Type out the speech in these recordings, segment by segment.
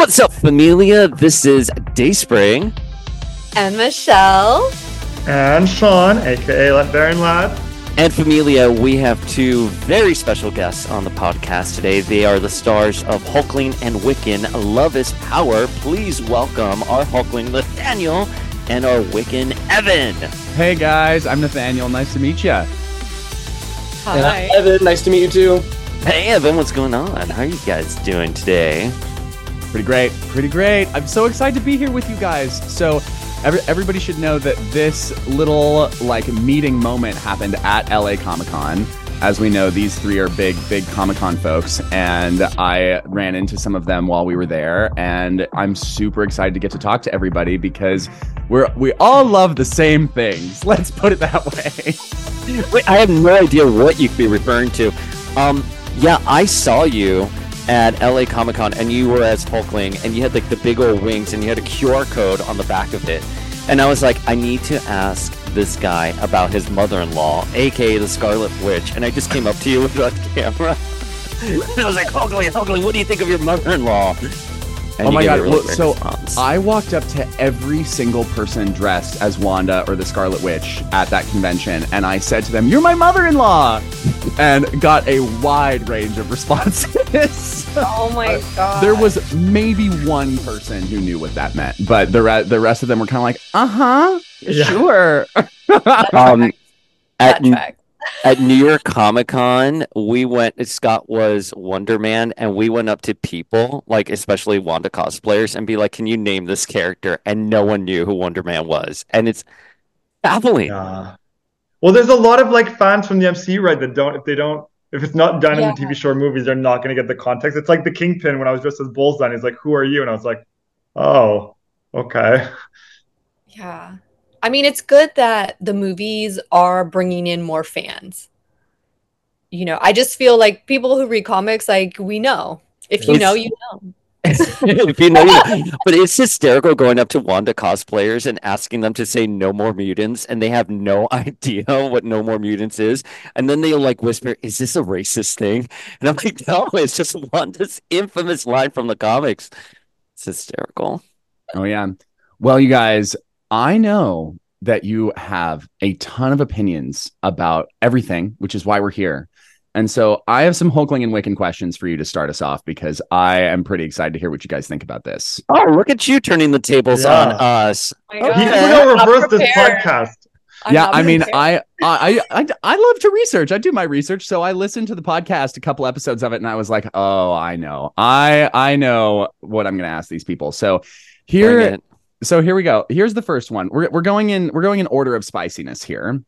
What's up, familia? This is Dayspring. And Michelle. And Sean, aka Let Baron Lad. And familia, we have two very special guests on the podcast today. They are the stars of Hulkling and Wiccan. Love is Power. Please welcome our Hulkling Nathaniel and our Wiccan Evan. Hey guys, I'm Nathaniel. Nice to meet you. Hi. Evan, nice to meet you too. Hey Evan, what's going on? How are you guys doing today? Pretty great. Pretty great. I'm so excited to be here with you guys. So, every, everybody should know that this little like meeting moment happened at LA Comic Con. As we know, these three are big, big Comic Con folks, and I ran into some of them while we were there. And I'm super excited to get to talk to everybody because we're we all love the same things. Let's put it that way. Wait, I have no idea what you could be referring to. Um, yeah, I saw you at LA Comic Con and you were as Hulkling and you had like the big old wings and you had a QR code on the back of it. And I was like, I need to ask this guy about his mother in law, aka the Scarlet Witch. And I just came up to you with that camera. and I was like, Hulkling, Hulkling, what do you think of your mother in law? Oh my god! Really well, so response. I walked up to every single person dressed as Wanda or the Scarlet Witch at that convention, and I said to them, "You're my mother-in-law," and got a wide range of responses. oh my god! There was maybe one person who knew what that meant, but the re- the rest of them were kind of like, "Uh huh, yeah. sure." um, at, at New York Comic Con, we went. Scott was Wonder Man, and we went up to people, like especially Wanda cosplayers, and be like, "Can you name this character?" And no one knew who Wonder Man was, and it's baffling. Yeah. Well, there's a lot of like fans from the MCU, right? That don't if they don't if it's not done yeah. in the TV show or movies, they're not going to get the context. It's like the Kingpin when I was dressed as Bullseye. He's like, "Who are you?" And I was like, "Oh, okay." Yeah. I mean, it's good that the movies are bringing in more fans. You know, I just feel like people who read comics, like we know. If you it's, know, you know. if you know, you know. But it's hysterical going up to Wanda cosplayers and asking them to say no more mutants, and they have no idea what no more mutants is. And then they'll like whisper, Is this a racist thing? And I'm like, No, it's just Wanda's infamous line from the comics. It's hysterical. Oh, yeah. Well, you guys, I know that you have a ton of opinions about everything, which is why we're here. And so I have some Hulkling and Wiccan questions for you to start us off because I am pretty excited to hear what you guys think about this. Oh, look at you turning the tables yeah. on us. Oh okay. We're gonna reverse this podcast. I'm yeah, I mean, I, I, I, I love to research. I do my research, so I listened to the podcast, a couple episodes of it, and I was like, "Oh, I know, I, I know what I'm going to ask these people." So here, so here we go. Here's the first one. We're we're going in we're going in order of spiciness here.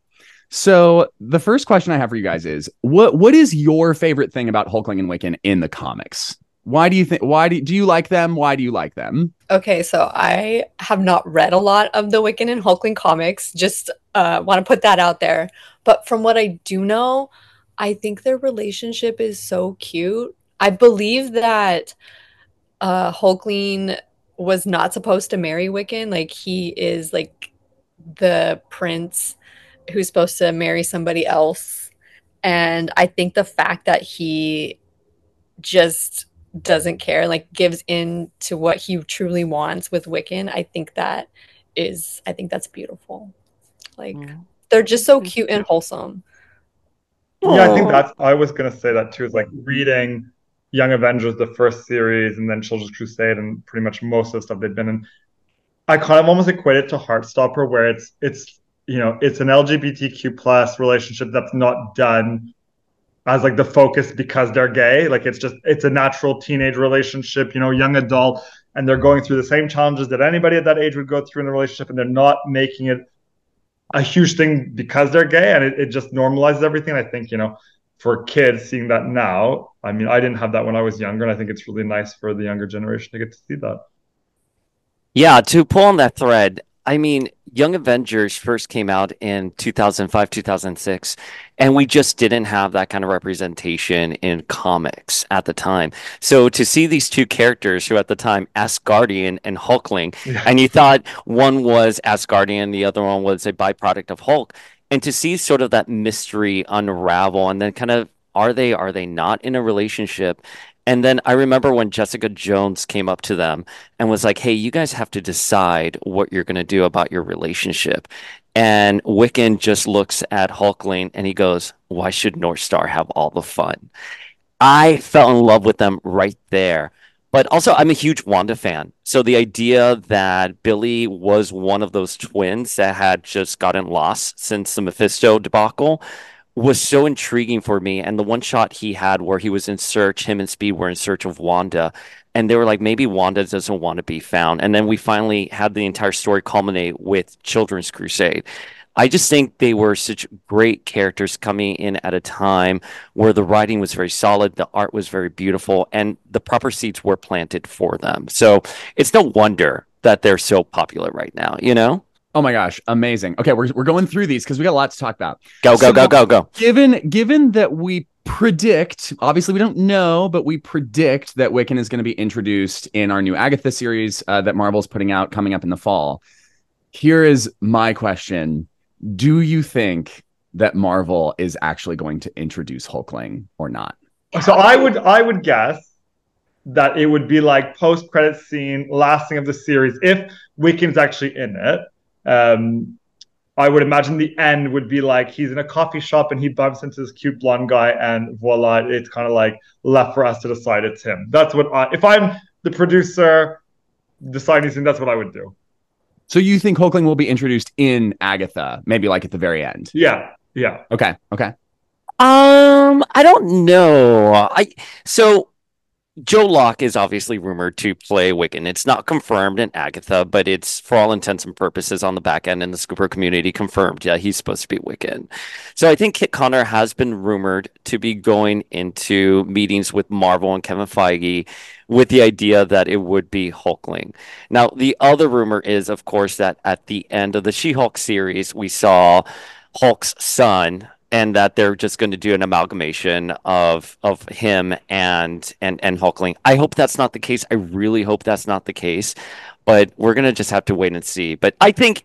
So the first question I have for you guys is what what is your favorite thing about Hulkling and Wiccan in the comics? Why do you think why do, do you like them? Why do you like them? Okay, so I have not read a lot of the Wiccan and Hulkling comics. Just uh, want to put that out there. But from what I do know, I think their relationship is so cute. I believe that uh, Hulkling was not supposed to marry Wiccan. Like he is like the prince who's supposed to marry somebody else. And I think the fact that he just doesn't care, like gives in to what he truly wants with Wiccan, I think that is I think that's beautiful. Like mm. they're just so cute and wholesome. Yeah, I think that's I was gonna say that too, is like reading Young Avengers, the first series, and then Children's Crusade, and pretty much most of the stuff they've been in. I kind of almost equate it to Heartstopper, where it's it's you know it's an LGBTQ plus relationship that's not done as like the focus because they're gay. Like it's just it's a natural teenage relationship, you know, young adult, and they're going through the same challenges that anybody at that age would go through in a relationship, and they're not making it a huge thing because they're gay, and it, it just normalizes everything. I think you know for kids seeing that now, I mean, I didn't have that when I was younger, and I think it's really nice for the younger generation to get to see that. Yeah, to pull on that thread, I mean, Young Avengers first came out in 2005, 2006, and we just didn't have that kind of representation in comics at the time. So to see these two characters who at the time, Asgardian and Hulkling, yeah. and you thought one was Asgardian, the other one was a byproduct of Hulk, and to see sort of that mystery unravel and then kind of are they are they not in a relationship And then I remember when Jessica Jones came up to them and was like, "Hey, you guys have to decide what you're going to do about your relationship." And Wiccan just looks at Hulkling and he goes, "Why should Northstar have all the fun?" I fell in love with them right there. But also, I'm a huge Wanda fan. So the idea that Billy was one of those twins that had just gotten lost since the Mephisto debacle was so intriguing for me. And the one shot he had where he was in search, him and Speed were in search of Wanda. And they were like, maybe Wanda doesn't want to be found. And then we finally had the entire story culminate with Children's Crusade. I just think they were such great characters coming in at a time where the writing was very solid, the art was very beautiful, and the proper seeds were planted for them. So it's no wonder that they're so popular right now, you know? Oh my gosh, amazing. Okay, we're, we're going through these because we got a lot to talk about. Go, go, so, go, go, go. Given given that we predict, obviously we don't know, but we predict that Wiccan is going to be introduced in our new Agatha series uh, that Marvel's putting out coming up in the fall. Here is my question do you think that Marvel is actually going to introduce Hulkling or not? So I would I would guess that it would be like post credit scene, last thing of the series, if Wiccan's actually in it. Um, I would imagine the end would be like he's in a coffee shop and he bumps into this cute blonde guy, and voila, it's kind of like left for us to decide it's him. That's what I, if I'm the producer deciding that's what I would do. So you think Hulkling will be introduced in Agatha, maybe like at the very end? Yeah. Yeah. Okay. Okay. Um, I don't know. I so Joe Locke is obviously rumored to play Wiccan. It's not confirmed in Agatha, but it's for all intents and purposes on the back end in the Scooper community confirmed. Yeah, he's supposed to be Wiccan. So I think Kit Connor has been rumored to be going into meetings with Marvel and Kevin Feige with the idea that it would be Hulkling. Now, the other rumor is, of course, that at the end of the She Hulk series, we saw Hulk's son and that they're just going to do an amalgamation of of him and and and Hulkling. I hope that's not the case. I really hope that's not the case, but we're gonna just have to wait and see. But I think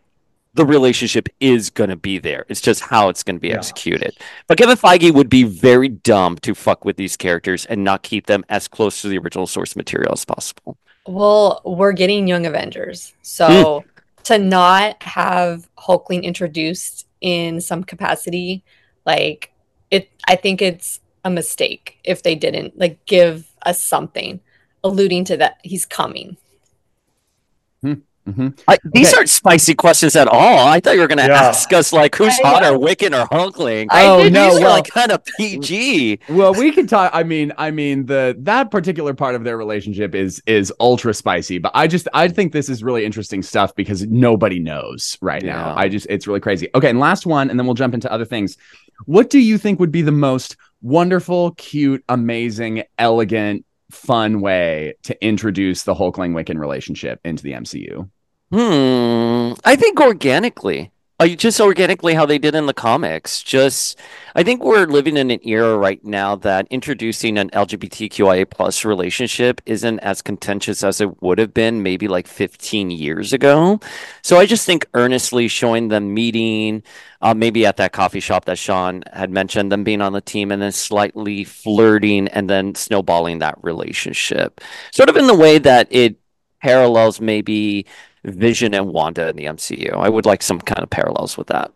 the relationship is going to be there. It's just how it's going to be yeah. executed. But Kevin Feige would be very dumb to fuck with these characters and not keep them as close to the original source material as possible. Well, we're getting Young Avengers, so mm. to not have Hulkling introduced in some capacity like it I think it's a mistake if they didn't like give us something alluding to that he's coming. Hmm. Mm-hmm. I, these okay. aren't spicy questions at all. I thought you were going to yeah. ask us like who's I, hotter, Wiccan or Hulkling. Oh no, well, like kind of PG. Well, we can talk. I mean, I mean the that particular part of their relationship is is ultra spicy. But I just I think this is really interesting stuff because nobody knows right yeah. now. I just it's really crazy. Okay, and last one, and then we'll jump into other things. What do you think would be the most wonderful, cute, amazing, elegant, fun way to introduce the Hulkling Wiccan relationship into the MCU? Hmm. I think organically. Uh, just organically how they did in the comics. Just, I think we're living in an era right now that introducing an LGBTQIA plus relationship isn't as contentious as it would have been maybe like 15 years ago. So I just think earnestly showing them meeting, uh, maybe at that coffee shop that Sean had mentioned, them being on the team and then slightly flirting and then snowballing that relationship, sort of in the way that it parallels maybe Vision and Wanda in the MCU. I would like some kind of parallels with that.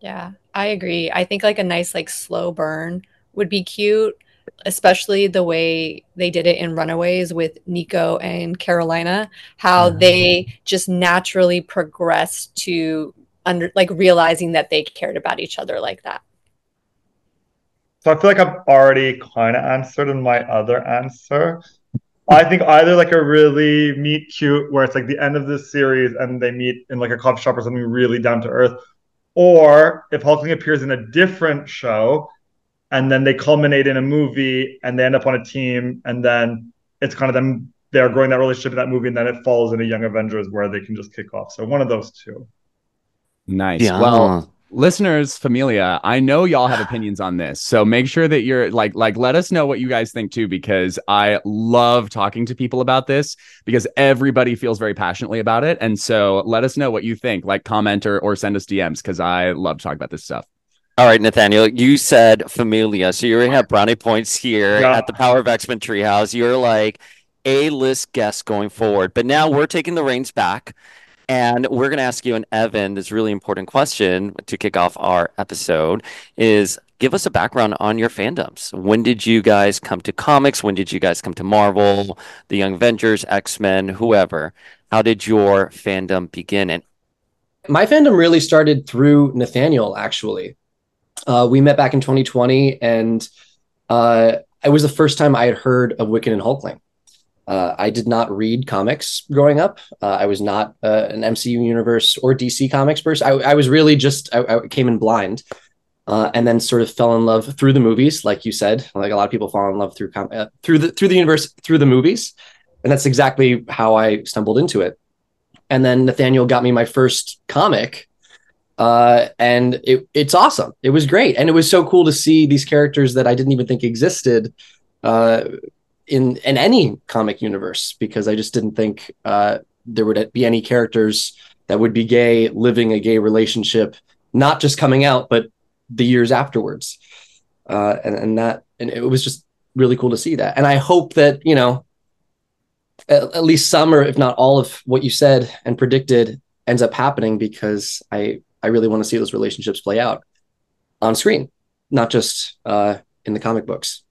Yeah, I agree. I think like a nice like slow burn would be cute, especially the way they did it in Runaways with Nico and Karolina, how mm-hmm. they just naturally progressed to under like realizing that they cared about each other like that. So I feel like I've already kind of answered in my other answer. I think either like a really meet cute where it's like the end of this series and they meet in like a coffee shop or something really down to earth, or if Hulkling appears in a different show and then they culminate in a movie and they end up on a team and then it's kind of them they're growing that relationship in that movie and then it falls into Young Avengers where they can just kick off. So one of those two. Nice. Yeah. Well, listeners familia i know y'all have opinions on this so make sure that you're like like let us know what you guys think too because i love talking to people about this because everybody feels very passionately about it and so let us know what you think like comment or, or send us dms because i love to talk about this stuff All right, Nathaniel, you said Familia, so you already have brownie points here Yeah. at the Power of X-Men Treehouse. You're like A-list guest going forward, but now we're taking the reins back, and we're going to ask you and Evan this really important question to kick off our episode: is give us a background on your fandoms. When did you guys come to comics? When did you guys come to Marvel, the Young Avengers, X-Men, whoever? How did your fandom begin? And My fandom really started through Nathaniel, actually. Uh, we met back in 2020, and uh, it was the first time I had heard of Wiccan and Hulkling. Uh, I did not read comics growing up. Uh, I was not uh, an MCU universe or DC comics person. I, I was really just, I, I came in blind. Uh, and then sort of fell in love through the movies, like you said. Like a lot of people fall in love through com- uh, through the through the universe through the movies, and that's exactly how I stumbled into it. And then Nathaniel got me my first comic, uh, and it, it's awesome. It was great, and it was so cool to see these characters that I didn't even think existed in in any comic universe because I just didn't think uh, there would be any characters that would be gay, living a gay relationship, not just coming out, but the years afterwards. Uh, and and that and it was just really cool to see that. And I hope that you know at, at least some or if not all of what you said and predicted ends up happening because I I really want to see those relationships play out on screen, not just uh, in the comic books.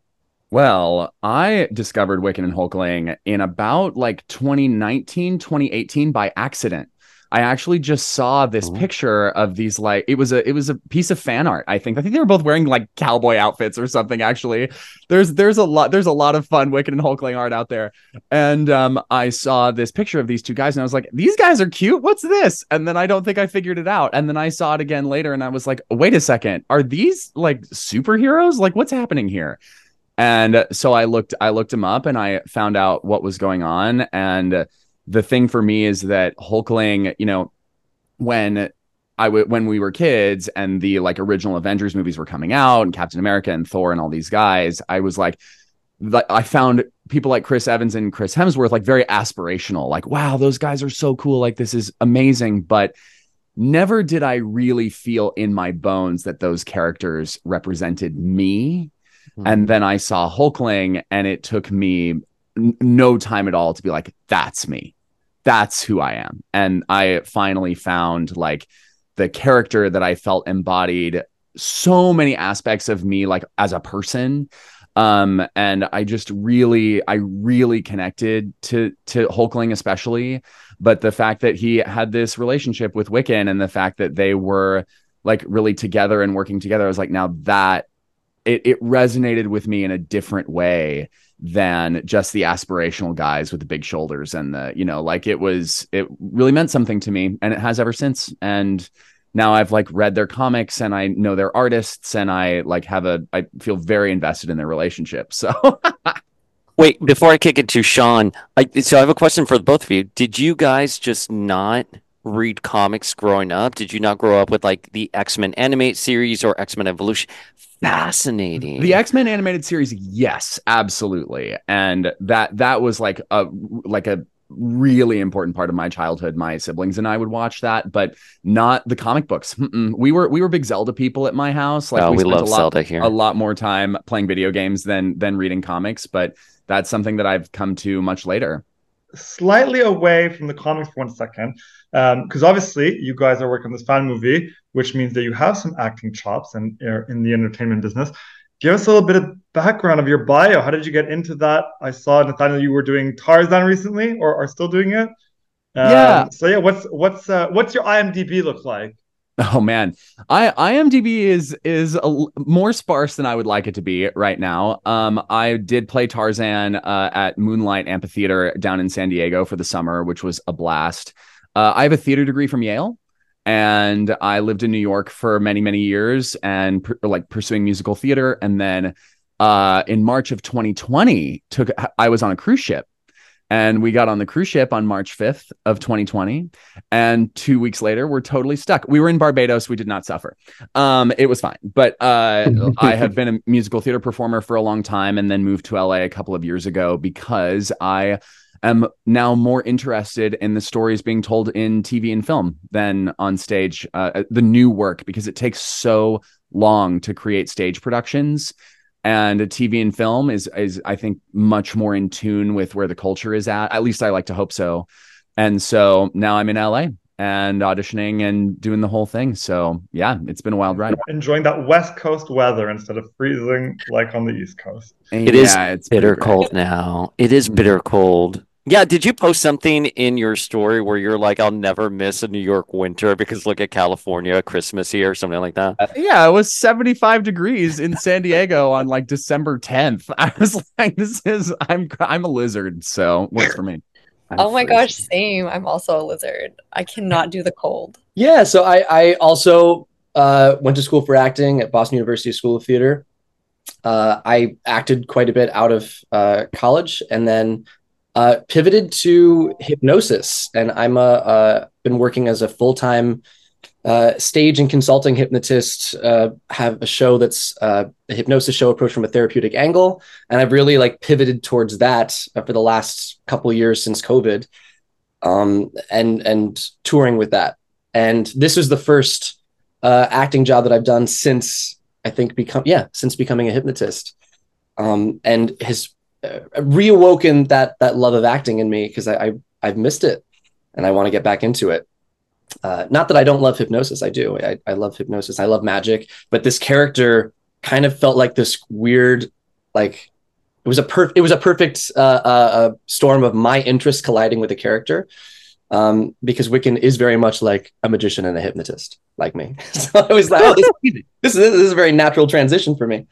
Well, I discovered Wiccan and Hulkling in about like 2019, 2018 by accident. I actually just saw this Ooh. picture of these like it was a it was a piece of fan art. I think I think they were both wearing like cowboy outfits or something. Actually, there's there's a lot there's a lot of fun Wiccan and Hulkling art out there, and um I saw this picture of these two guys and I was like, these guys are cute. What's this? And then I don't think I figured it out. And then I saw it again later and I was like, wait a second, are these like superheroes? Like what's happening here? And so I looked I looked him up and I found out what was going on and the thing for me is that Hulkling, you know, when I when we were kids and the like original Avengers movies were coming out and Captain America and Thor and all these guys, I was like I found people like Chris Evans and Chris Hemsworth like very aspirational. Like, wow, those guys are so cool. Like this is amazing, but never did I really feel in my bones that those characters represented me. And then I saw Hulkling, and it took me n- no time at all to be like, that's me. That's who I am. And I finally found like the character that I felt embodied so many aspects of me, like as a person. Um, and I just really, I really connected to to Hulkling, especially. But the fact that he had this relationship with Wiccan and the fact that they were like really together and working together, I was like, now that it, it resonated with me in a different way than just the aspirational guys with the big shoulders and the you know like it was it really meant something to me and it has ever since and now I've like read their comics and I know their artists and I like have a I feel very invested in their relationship so Wait, before I kick it to Sean, I, so I have a question for both of you. Did you guys just not read comics growing up? Did you not grow up with like the X-Men animate series or X-Men Evolution? Fascinating. The X Men animated series, yes, absolutely, and that that was like a like a really important part of my childhood. My siblings and I would watch that, but not the comic books. Mm-mm. We were we were big Zelda people at my house. Like oh, we spent love a lot, Zelda here. a lot more time playing video games than than reading comics, but that's something that I've come to much later. Slightly away from the comics for one second, because obviously you guys are working on this fan movie, which means that you have some acting chops and are in the entertainment business. Give us a little bit of background of your bio. How did you get into that? I saw Nathaniel, you were doing Tarzan recently, or are still doing it. Um, Yeah. So yeah, what's what's uh, what's your IMDb look like? Oh man, I IMDb is is a more sparse than I would like it to be right now. Um, I did play Tarzan uh, at Moonlight Amphitheater down in San Diego for the summer, which was a blast. Uh, I have a theater degree from Yale, and I lived in New York for many many years and pr- like pursuing musical theater. And then uh, in March of 2020, took I was on a cruise ship. And we got on the cruise ship on March 5th of 2020 and two weeks later we're totally stuck. We were in barbados. We did not suffer. Um it was fine. But uh i have been a musical theater performer for a long time and then moved to la a couple of years ago because i am now more interested in the stories being told in tv and film than on stage uh, the new work because it takes so long to create stage productions and TV and film is is I think much more in tune with where the culture is at. At least I like to hope so. And so now I'm in LA and auditioning and doing the whole thing. So yeah, it's been a wild ride. Enjoying that West Coast weather instead of freezing like on the East Coast. It yeah, is it's bitter cold now. It is mm-hmm. bitter cold. Yeah, did you post something in your story where you're like, I'll never miss a New York winter because look at California Christmas here or something like that? Uh, yeah, it was 75 degrees in San Diego on like December 10th. I was like, this is I'm I'm a lizard, so works for me. I'm oh my frozen. gosh, same. I'm also a lizard. I cannot do the cold. Yeah, so I I also uh, went to school for acting at Boston University School of Theater. Uh, I acted quite a bit out of uh, college, and then uh, pivoted to hypnosis, and I'm a been working as a full time uh, stage and consulting hypnotist. Uh, have a show that's uh, a hypnosis show approach from a therapeutic angle, and I've really like pivoted towards that uh, for the last couple years since COVID, um, and and touring with that. And this is the first acting job that I've done since I think become yeah since becoming a hypnotist. Um, and has reawoken that that love of acting in me because I, I I've missed it and I want to get back into it. Uh, not that I don't love hypnosis, I do. I, I love hypnosis. I love magic, but this character kind of felt like this weird, like it was a per it was a perfect uh, uh, storm of my interest colliding with the character. Um, because Wiccan is very much like a magician and a hypnotist, like me. so I was like, oh, this, this, is, this is a very natural transition for me.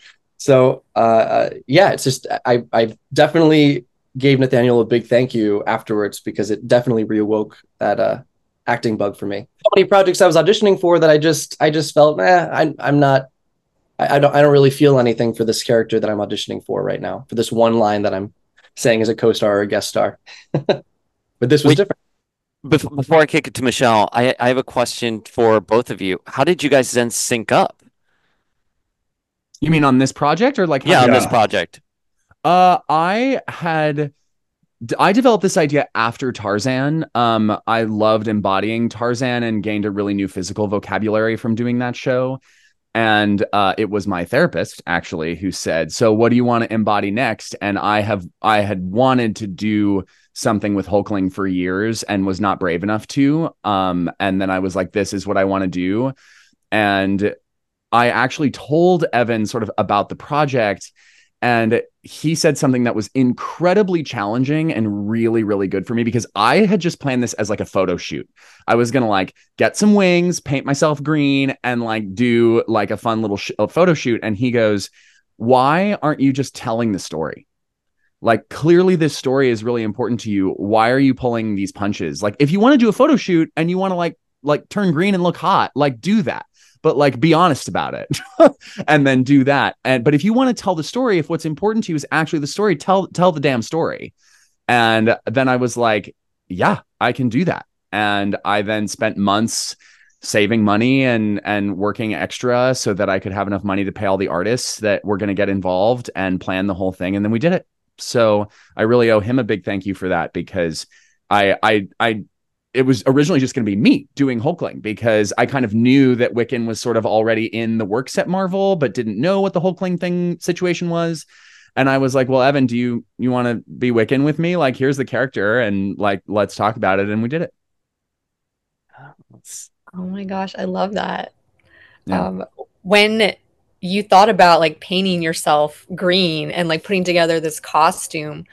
So uh, uh, yeah, it's just I I definitely gave Nathaniel a big thank you afterwards because it definitely reawoke that uh, acting bug for me. So many projects I was auditioning for that I just I just felt eh, I I'm not I, I don't I don't really feel anything for this character that I'm auditioning for right now for this one line that I'm saying as a co-star or a guest star. but this was Wait, different. Before I kick it to Michelle, I, I have a question for both of you. How did you guys then sync up? You mean on this project or like yeah, on this project? Uh, I had I developed this idea after Tarzan. Um, I loved embodying Tarzan and gained a really new physical vocabulary from doing that show. And uh, it was my therapist actually who said, "So, what do you want to embody next?" And I have I had wanted to do something with Hulkling for years and was not brave enough to. Um, and then I was like, "This is what I want to do." And I actually told Evan sort of about the project and he said something that was incredibly challenging and really really good for me because i had just planned this as like a photo shoot. I was gonna like get some wings paint myself green and like do like a fun little sh- a photo shoot. And he goes why aren't you just telling the story? Like clearly this story is really important to you. Why are you pulling these punches? Like if you want to do a photo shoot and you want to like like turn green and look hot like do that but like be honest about it and then do that. And but if you want to tell the story if what's important to you is actually the story tell tell the damn story. And then i was like yeah i can do that. And i then spent months saving money and and working extra so that i could have enough money to pay all the artists that were going to get involved and plan the whole thing and then we did it. So i really owe him a big thank you for that because i i i it was originally just going to be me doing Hulkling because I kind of knew that Wiccan was sort of already in the works at Marvel, but didn't know what the Hulkling thing situation was. And I was like, "Well, Evan, do you you want to be Wiccan with me? Like, here's the character, and like, let's talk about it." And we did it. Oh my gosh, I love that. Yeah. Um, when you thought about like painting yourself green and like putting together this costume,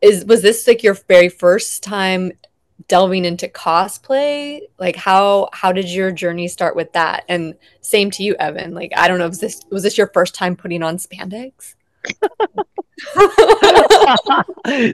is was this like your very first time delving into cosplay like how how did your journey start with that and same to you evan like i don't know was this was this your first time putting on spandex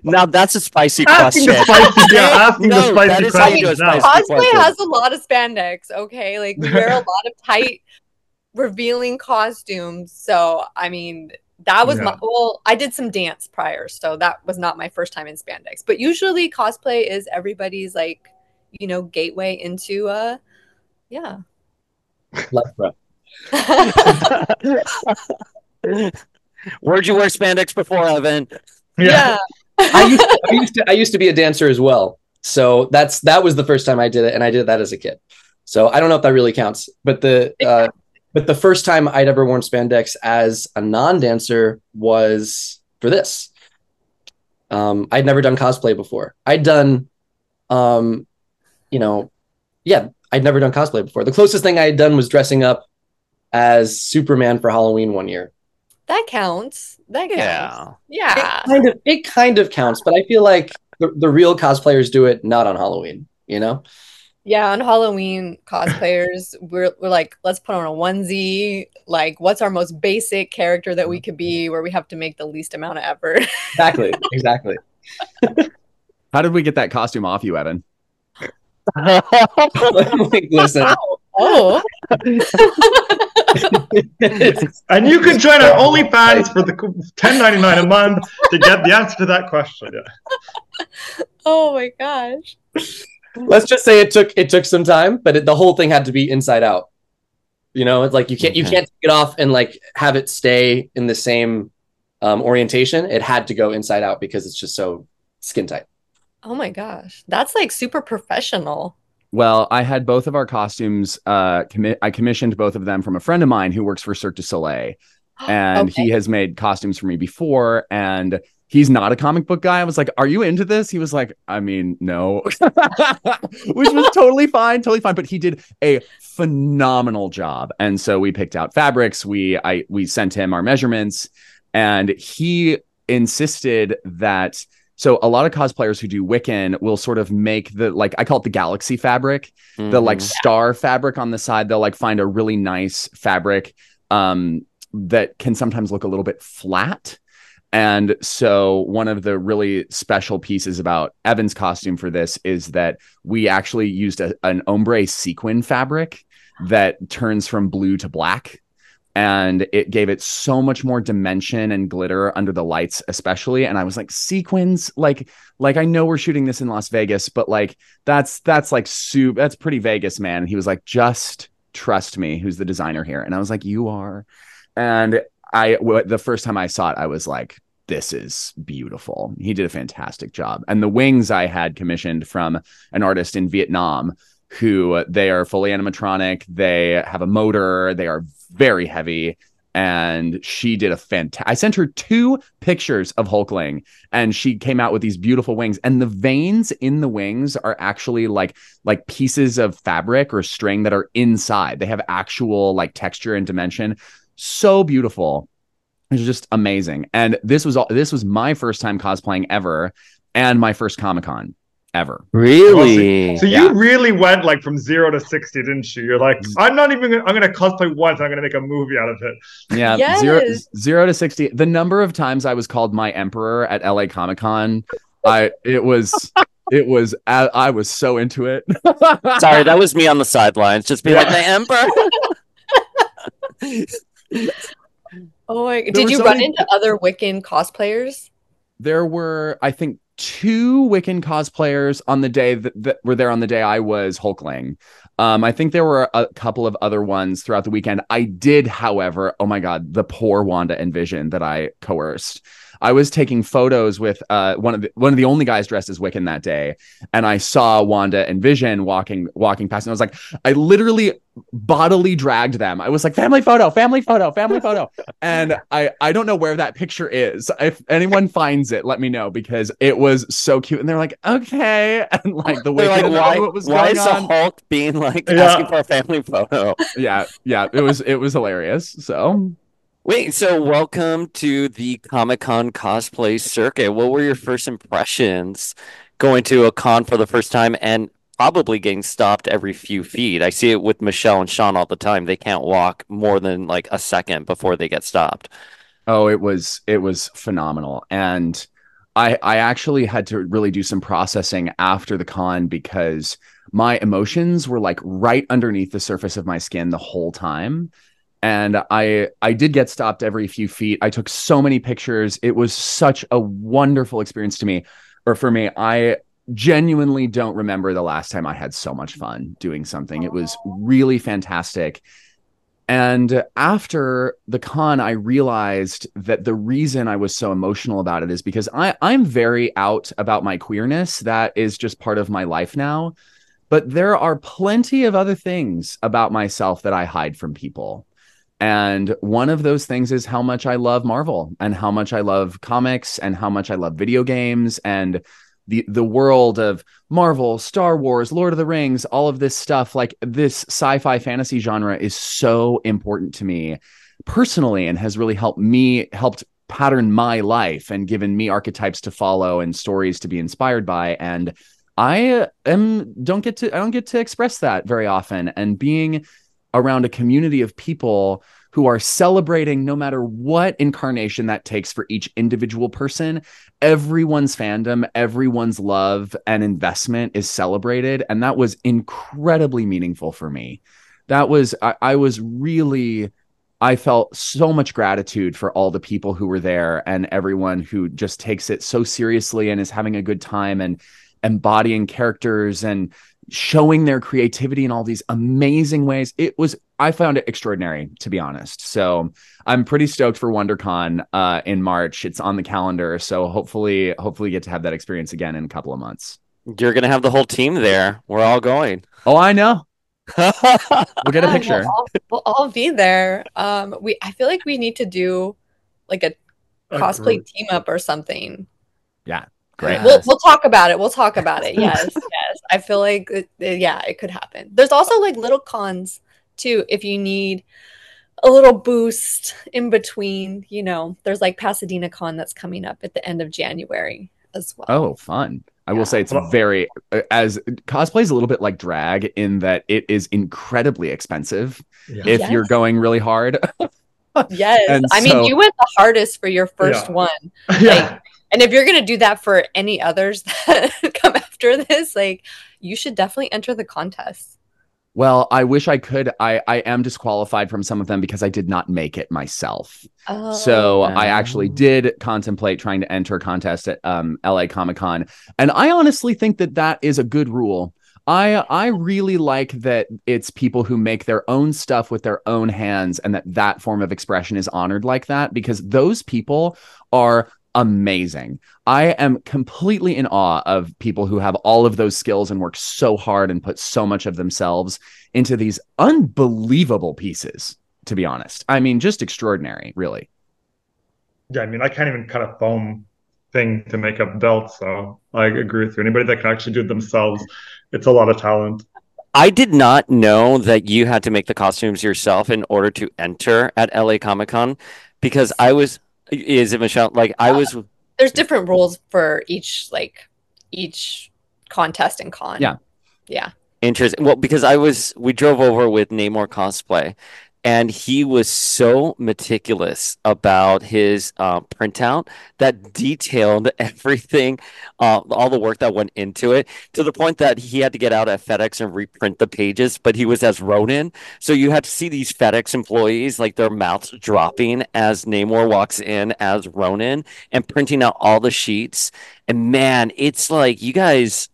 now that's a spicy question. Spicy, yeah, asking no, the spicy question. Cosplay has a lot of spandex. Okay, like we wear a lot of tight, revealing costumes. So I mean, that was yeah. my well i did some dance prior so that was not my first time in spandex. But usually cosplay is everybody's like you know gateway into uh yeah. Where'd you wear spandex before evan? Yeah, yeah. I, used to, I, used to, I used to be a dancer as well. So that's that was the first time i did it and i did that as a kid. So i don't know if that really counts but the uh but the first time I'd ever worn spandex as a non-dancer was for this. Um, I'd never done cosplay before. I'd done, um, you know, yeah, I'd never done cosplay before. The closest thing I had done was dressing up as Superman for Halloween one year. That counts. That counts. Yeah. Yeah. It kind of it kind of counts, but I feel like the, the real cosplayers do it not on Halloween, you know? Yeah, on Halloween, cosplayers, we're, we're like, let's put on a onesie. Like, what's our most basic character that we could be mm-hmm. where we have to make the least amount of effort? Exactly. Exactly. How did we get that costume off you, Evan? Like, listen, oh, And you can join our OnlyFans for the ten ninety nine a month to get the answer to that question. Yeah. oh my gosh. Let's just say it took it took some time, but it, the whole thing had to be inside out. You know, it's like you can't you can't take it off and like have it stay in the same um, orientation. It had to go inside out because it's just so skin tight. Oh my gosh. That's like super professional. Well, I had both of our costumes. Uh, commi- I commissioned both of them from a friend of mine who works for Cirque du Soleil, and Okay. he has made costumes for me before. And he's not a comic book guy. I was like, "Are you into this?" He was like, "I mean, no," which was totally fine, totally fine. But he did a phenomenal job, and so we picked out fabrics. We I we sent him our measurements, and he insisted that. So a lot of cosplayers who do Wiccan will sort of make the like I call it the galaxy fabric the like Mhm. star fabric on the side they'll like find a really nice fabric um that can sometimes look a little bit flat and so one of the really special pieces about Evan's costume for this is that we actually used a, an ombre sequin fabric that turns from blue to black. And it gave it so much more dimension and glitter under the lights especially. And i was like sequins? Like like i know we're shooting this in las vegas but like that's that's like soup that's pretty vegas man. And he was like just trust me who's the designer here. And i was like you are. And i w- the first time i saw it i was like this is beautiful. He did a fantastic job. And the wings i had commissioned from an artist in vietnam who uh, they are fully animatronic they have a motor they are very heavy and she did a fantastic i sent her two pictures of hulkling and she came out with these beautiful wings and the veins in the wings are actually like like pieces of fabric or string that are inside. They have actual like texture and dimension. So beautiful it's just amazing and this was all this was my first time cosplaying ever and my first comic-con ever Really? So Yeah. you really went like from zero to sixty, didn't you? You're like, I'm not even. Gonna, I'm gonna cosplay once. I'm gonna make a movie out of it. Yeah, zero Yes. zero to sixty. The number of times I was called my emperor at LA Comic Con, I it was it was I, I was so into it. Sorry, that was me on the sidelines. Just be like the emperor. Oh my Did you run into other Wiccan cosplayers? there were I think two Wiccan cosplayers on the day that, that were there on the day I was Hulkling. Um, I think there were a couple of other ones throughout the weekend. I did, however, oh my god, the poor Wanda and Vision that I coerced. I was taking photos with uh, one of the one of the only guys dressed as Wiccan that day, and I saw Wanda and Vision walking walking past, and I was like, I literally bodily dragged them. I was like, family photo, family photo, family photo, and I I don't know where that picture is. If anyone finds it, let me know because it was so cute. And they're like, okay, and like the They're Wiccan like, and why, what was why going is the on. Hulk being like Yeah. asking for a family photo? yeah, yeah, it was it was hilarious. So Wait, so welcome to the Comic Con cosplay circuit. What were your first impressions going to a con for the first time and probably getting stopped every few feet? I see it with Michelle and Sean all the time. They can't walk more than like a second before they get stopped. Oh, it was it was phenomenal. And I I actually had to really do some processing after the con because my emotions were like right underneath the surface of my skin the whole time. And I I did get stopped every few feet. I took so many pictures. It was such a wonderful experience to me or for me. I genuinely don't remember the last time I had so much fun doing something. It was really fantastic. And after the con, I realized that the reason I was so emotional about it is because I, I'm very out about my queerness. That is just part of my life now. But there are plenty of other things about myself that I hide from people. And one of those things is how much I love Marvel and how much I love comics and how much I love video games and the the world of Marvel, Star Wars, Lord of the Rings, all of this stuff. Like this sci-fi fantasy genre is so important to me personally and has really helped me helped pattern my life and given me archetypes to follow and stories to be inspired by and I am don't get to I don't get to express that very often and being around a community of people who are celebrating no matter what incarnation that takes for each individual person. Everyone's fandom, everyone's love and investment is celebrated. And that was incredibly meaningful for me. That was, I, I was really. I felt so much gratitude for all the people who were there and everyone who just takes it so seriously and is having a good time and embodying characters and showing their creativity in all these amazing ways. It was I found it extraordinary to be honest. So I'm pretty stoked for WonderCon uh, in March. It's on the calendar, so hopefully hopefully get to have that experience again in a couple of months. You're gonna have the whole team there. We're all going. Oh, I know. we'll get a picture. We'll all, we'll all, be there. Um, we I feel like we need to do like a cosplay team up or something. Yeah, Great. We'll we'll talk about it. We'll talk about it. Yes, yes. I feel like it, yeah, it could happen. There's also like little cons too if you need a little boost in between. You know, there's like Pasadena Con that's coming up at the end of January as well. Oh, fun. I will say it's very uh, as cosplay is a little bit like drag in that it is incredibly expensive yeah. if yes. you're going really hard. yes. And I so, mean, you went the hardest for your first yeah. one. Like, yeah. And if you're going to do that for any others that come after this, like you should definitely enter the contest. Well, I wish I could. I I am disqualified from some of them because I did not make it myself. Oh. So I actually did contemplate trying to enter a contest at um, LA Comic Con, and I honestly think that that is a good rule. I I really like that it's people who make their own stuff with their own hands, and that that form of expression is honored like that because those people are amazing. I am completely in awe of people who have all of those skills and work so hard and put so much of themselves into these unbelievable pieces, to be honest. I mean, just extraordinary, really. Yeah, I mean, I can't even cut a foam thing to make a belt, so I agree with you. Anybody that can actually do it themselves, it's a lot of talent. I did not know that you had to make the costumes yourself in order to enter at LA Comic Con because I was is it Michelle? Like I was. Uh, there's different rules for each like each contest and con. Yeah. Yeah. Interesting. Well, because I was, we drove over with Namor cosplay, and he was so meticulous about his uh, printout that detailed everything, uh, all the work that went into it, to the point that he had to get out at FedEx and reprint the pages. But he was as Ronin, so you had to see these FedEx employees like their mouths dropping as Namor walks in as Ronin and printing out all the sheets. And man, it's like you guys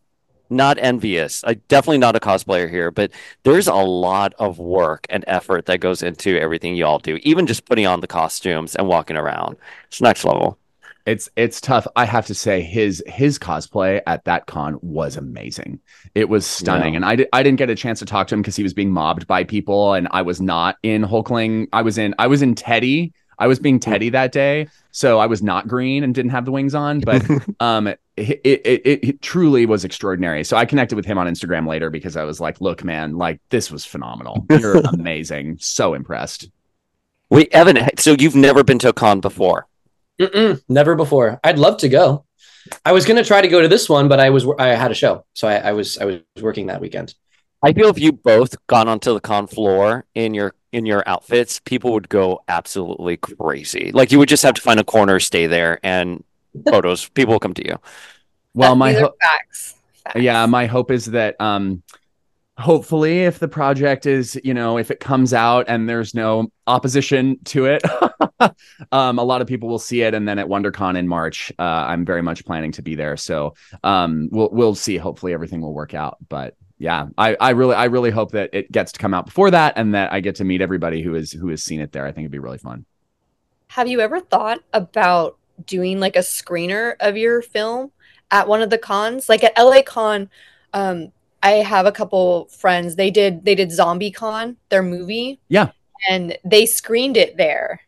not envious. I definitely not a cosplayer here, but there's a lot of work and effort that goes into everything y'all do. Even just putting on the costumes and walking around. It's next level. It's it's tough. I have to say his his cosplay at that con was amazing. It was stunning, yeah. and I di- I didn't get a chance to talk to him because he was being mobbed by people, and I was not in Hulkling. I was in I was in Teddy. I was being Teddy that day, so I was not green and didn't have the wings on. But um, it, it, it, it, truly was extraordinary. So I connected with him on Instagram later because I was like, look, man, like this was phenomenal. You're amazing. So impressed. Wait, Evan, so you've never been to a con before? Mm-mm, never before. I'd love to go. I was gonna try to go to this one, but I was I had a show, so I, I was I was working that weekend. I feel if you both gone onto the con floor in your in your outfits, people would go absolutely crazy. Like you would just have to find a corner, stay there, and photos. People will come to you. Well, my ho- facts. facts. Yeah, my hope is that um hopefully if the project is, you know, if it comes out and there's no opposition to it, um a lot of people will see it and then at WonderCon in March, uh I'm very much planning to be there. So, um we'll we'll see hopefully everything will work out, but yeah, I, I really I really hope that it gets to come out before that and that I get to meet everybody who is who has seen it there. I think it'd be really fun. Have you ever thought about doing like a screener of your film at one of the cons. Like at LA Con, um, I have a couple friends. They did they did Zombie Con, their movie. Yeah. and they screened it there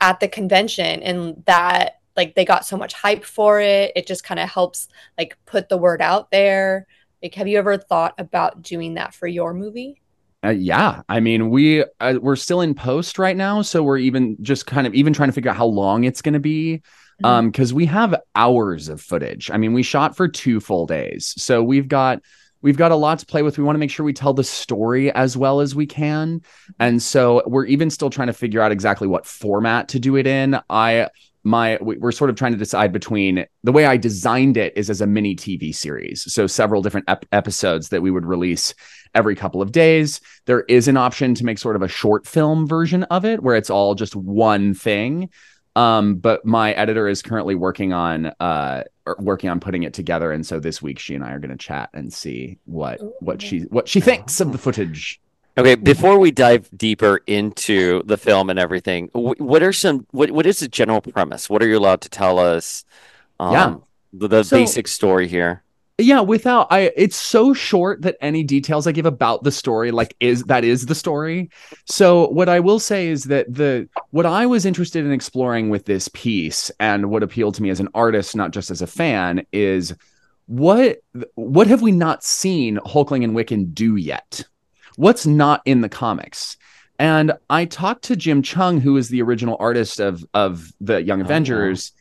at the convention and that like they got so much hype for it it just kind of helps like put the word out there like have you ever thought about doing that for your movie uh, yeah, I mean, we uh, we're still in post right now, so we're even just kind of even trying to figure out how long it's going to be, Mm-hmm. um, because we have hours of footage. I mean, we shot for two full days, so we've got we've got a lot to play with. We want to make sure we tell the story as well as we can, and so we're even still trying to figure out exactly what format to do it in. I my we- we're sort of trying to decide between the way I designed it is as a mini TV series, so several different ep- episodes that we would release every couple of days. There is an option to make sort of a short film version of it where it's all just one thing. Um, but my editor is currently working on uh working on putting it together, and so this week she and I are going to chat and see what what she what she thinks of the footage. Okay, before we dive deeper into the film and everything, what are some what what is the general premise? What are you allowed to tell us? Um, Yeah. the, the So- basic story here. yeah without i it's so short that any details i give about the story like is that is the story so what i will say is that the what i was interested in exploring with this piece and what appealed to me as an artist not just as a fan is what what have we not seen hulkling and wiccan do yet what's not in the comics and i talked to Jim Cheung who is the original artist of of the young oh, wow. avengers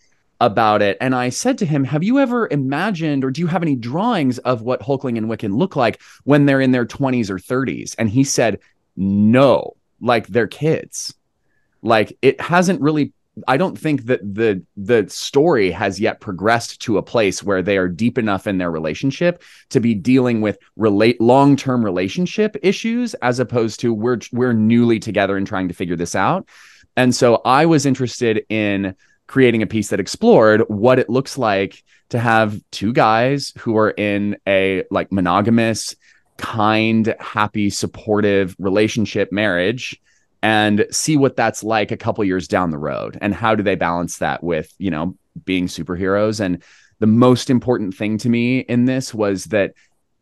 about it. And I said to him, Have you ever imagined or do you have any drawings of what Hulkling and Wiccan look like when they're in their 20s or 30s? And he said, No, like they're kids. Like it hasn't really. I don't think that the the story has yet progressed to a place where they are deep enough in their relationship to be dealing with relate long-term relationship issues as opposed to we're we're newly together and trying to figure this out. And so I was interested in creating a piece that explored what it looks like to have two guys who are in a like monogamous kind happy supportive relationship marriage and see what that's like a couple years down the road and how do they balance that with you know being superheroes? And the most important thing to me in this was that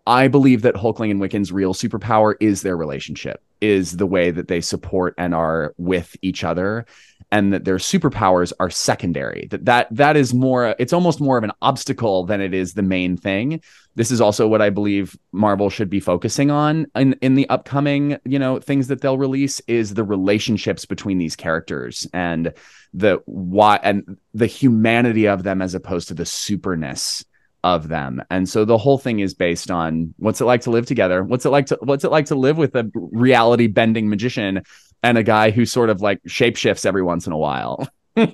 I believe that Hulkling and Wiccan's real superpower is their relationship, is the way that they support and are with each other, and that their superpowers are secondary. That that that is more. It's almost more of an obstacle than it is the main thing. This is also what I believe Marvel should be focusing on in in the upcoming you know things that they'll release is the relationships between these characters and the why and the humanity of them as opposed to the superness of them. And so the whole thing is based on what's it like to live together? What's it like to what's it like to live with a reality bending magician and a guy who sort of like shapeshifts every once in a while?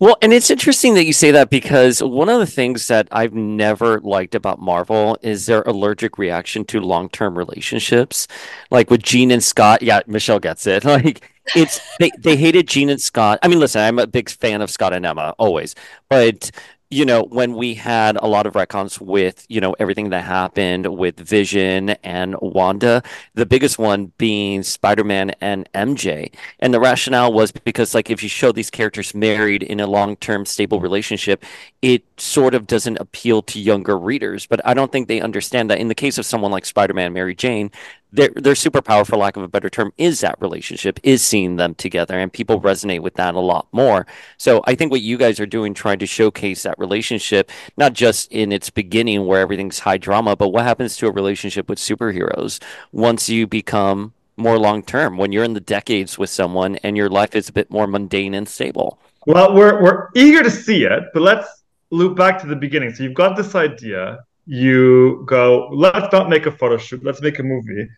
Well, and it's interesting that you say that because one of the things that I've never liked about Marvel is their allergic reaction to long-term relationships. Like with Jean and Scott, yeah, Michelle gets it. Like it's they, they hated Jean and Scott. I mean, listen, I'm a big fan of Scott and Emma always, but you know, when we had a lot of retcons with, you know, everything that happened with Vision and Wanda, the biggest one being Spider-Man and MJ. And the rationale was because, like, if you show these characters married in a long-term stable relationship, it sort of doesn't appeal to younger readers. But I don't think they understand that in the case of someone like Spider-Man, Mary Jane, their their superpower, for lack of a better term, is that relationship, is seeing them together, and people resonate with that a lot more. So I think what you guys are doing, trying to showcase that relationship, not just in its beginning where everything's high drama, but what happens to a relationship with superheroes once you become more long term, when you're in the decades with someone and your life is a bit more mundane and stable. Well, we're we're eager to see it, but let's loop back to the beginning. So you've got this idea. You go, let's not make a photo shoot. Let's make a movie.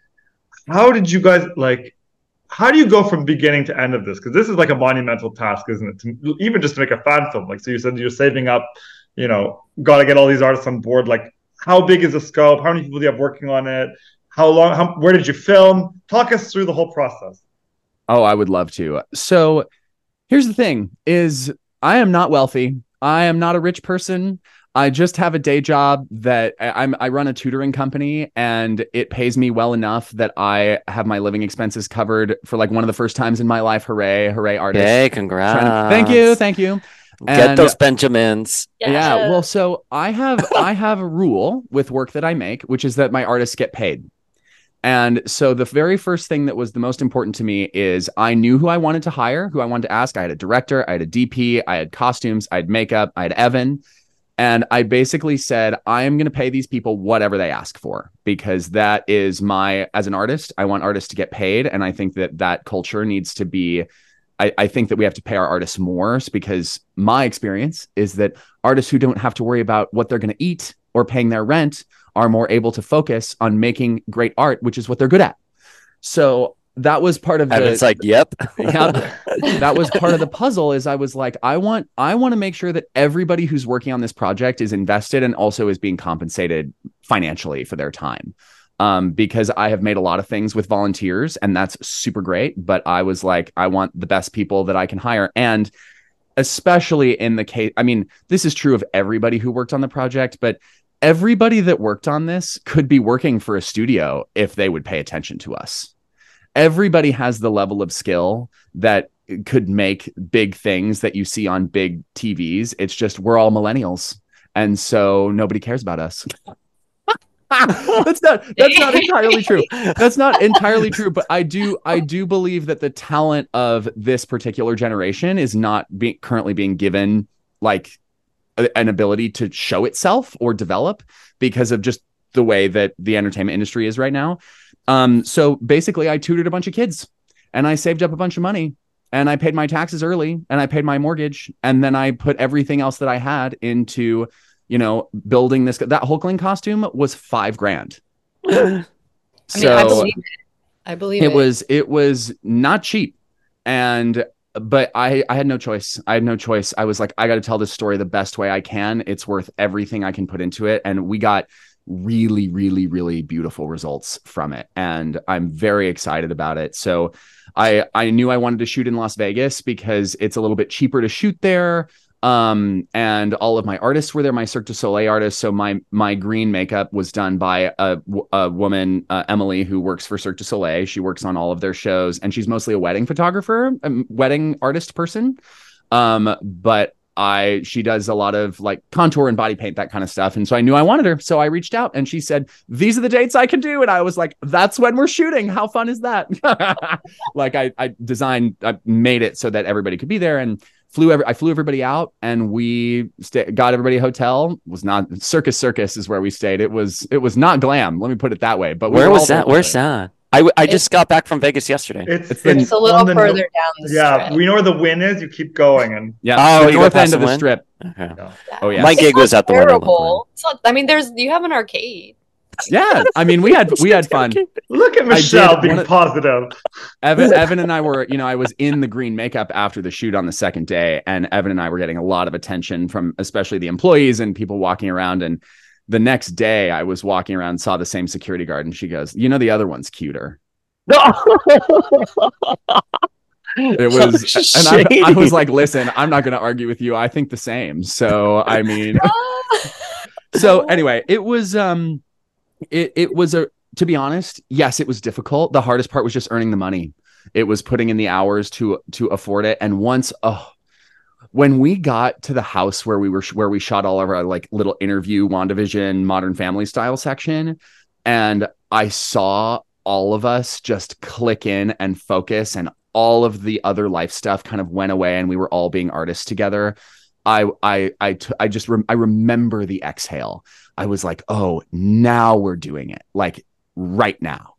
How did you guys like? How do you go from beginning to end of this? Because this is like a monumental task, isn't it? To, even just to make a fan film. Like, so you said you're saving up. You know, got to get all these artists on board. Like, how big is the scope? How many people do you have working on it? How long? How, where did you film? Talk us through the whole process. Oh, I would love to. So here's the thing is I am not wealthy. I am not a rich person. I just have a day job that I- I'm I run a tutoring company and it pays me well enough that I have my living expenses covered for like one of the first times in my life. Hooray, hooray, artist. Hey, congrats. to- Thank you, thank you. Get And- those Benjamins. yeah well so i have i have a rule with work that i make which is that my artists get paid And so the very first thing that was the most important to me is I knew who I wanted to hire, who I wanted to ask. I had a director, I had a DP, I had costumes, I had makeup, I had Evan. And I basically said, I am going to pay these people whatever they ask for because that is my, as an artist, I want artists to get paid. And I think that that culture needs to be, I, I think that we have to pay our artists more because my experience is that artists who don't have to worry about what they're going to eat or paying their rent are more able to focus on making great art, which is what they're good at. So that was part of And the it's like, yep. yeah, that was part of the puzzle is I was like, I want I want to make sure that everybody who's working on this project is invested and also is being compensated financially for their time. Um, because I have made a lot of things with volunteers and that's super great. But I was like, I want the best people that I can hire. And especially in the case, I mean, this is true of everybody who worked on the project, but everybody that worked on this could be working for a studio if they would pay attention to us. Everybody has the level of skill that could make big things that you see on big TVs. It's just we're all millennials. And so nobody cares about us. that's not that's not entirely true. That's not entirely true, but I do I do believe that the talent of this particular generation is not being currently being given like a- an ability to show itself or develop because of just the way that the entertainment industry is right now. Um, so basically, I tutored a bunch of kids and I saved up a bunch of money and I paid my taxes early and I paid my mortgage and then I put everything else that I had into, you know, building this. That Hulkling costume was five grand. I mean, I believe it. I believe it. it was it was not cheap and but i i had no choice i had no choice i was like i got to tell this story the best way i can it's worth everything i can put into it and we got really really really beautiful results from it and i'm very excited about it. So i i knew i wanted to shoot in las vegas because it's a little bit cheaper to shoot there um and all of my artists were there my cirque du soleil artists. So my my green makeup was done by a, a woman uh, emily who works for cirque du soleil. She works on all of their shows and she's mostly a wedding photographer a wedding artist person. Um but I she does a lot of like contour and body paint that kind of stuff and so I knew I wanted her so I reached out and she said these are the dates I can do and I was like that's when we're shooting. How fun is that? Like I I designed I made it so that everybody could be there and flew every, I flew everybody out and we sta got everybody a hotel. It was not circus circus is where we stayed. It was it was not glam let me put it that way but we Where was that? Where's that? I, w- I just got back from Vegas yesterday. It's, It's It's a little on the no- further down the Yeah, strip. we know where the Wynn is. You keep going, and yeah Oh, the you go north end of the the strip Okay. oh yeah My It's gig was at the Wynn Overland terrible. It's not, I mean, there's you have an arcade. yeah I mean we had we had fun look at Michelle being one of- positive. Evan, Evan and I were, you know, I was in the green makeup after the shoot on the second day, and Evan and I were getting a lot of attention from especially the employees and people walking around. And the next day, I was walking around, saw the same security guard, and she goes, "You know, the other one's cuter." It was, and I, I was like, "Listen, I'm not going to argue with you. I think the same." So, I mean, so anyway, it was, um, it it was a to be honest, yes, it was difficult. The hardest part was just earning the money. It was putting in the hours to to afford it. And once, oh, when we got to the house where we were where we shot all of our like little interview WandaVision Modern Family style section, and I saw all of us just click in and focus, and all of the other life stuff kind of went away, and we were all being artists together. I I I t- I just I remember the exhale. I was like, oh, now we're doing it, like right now.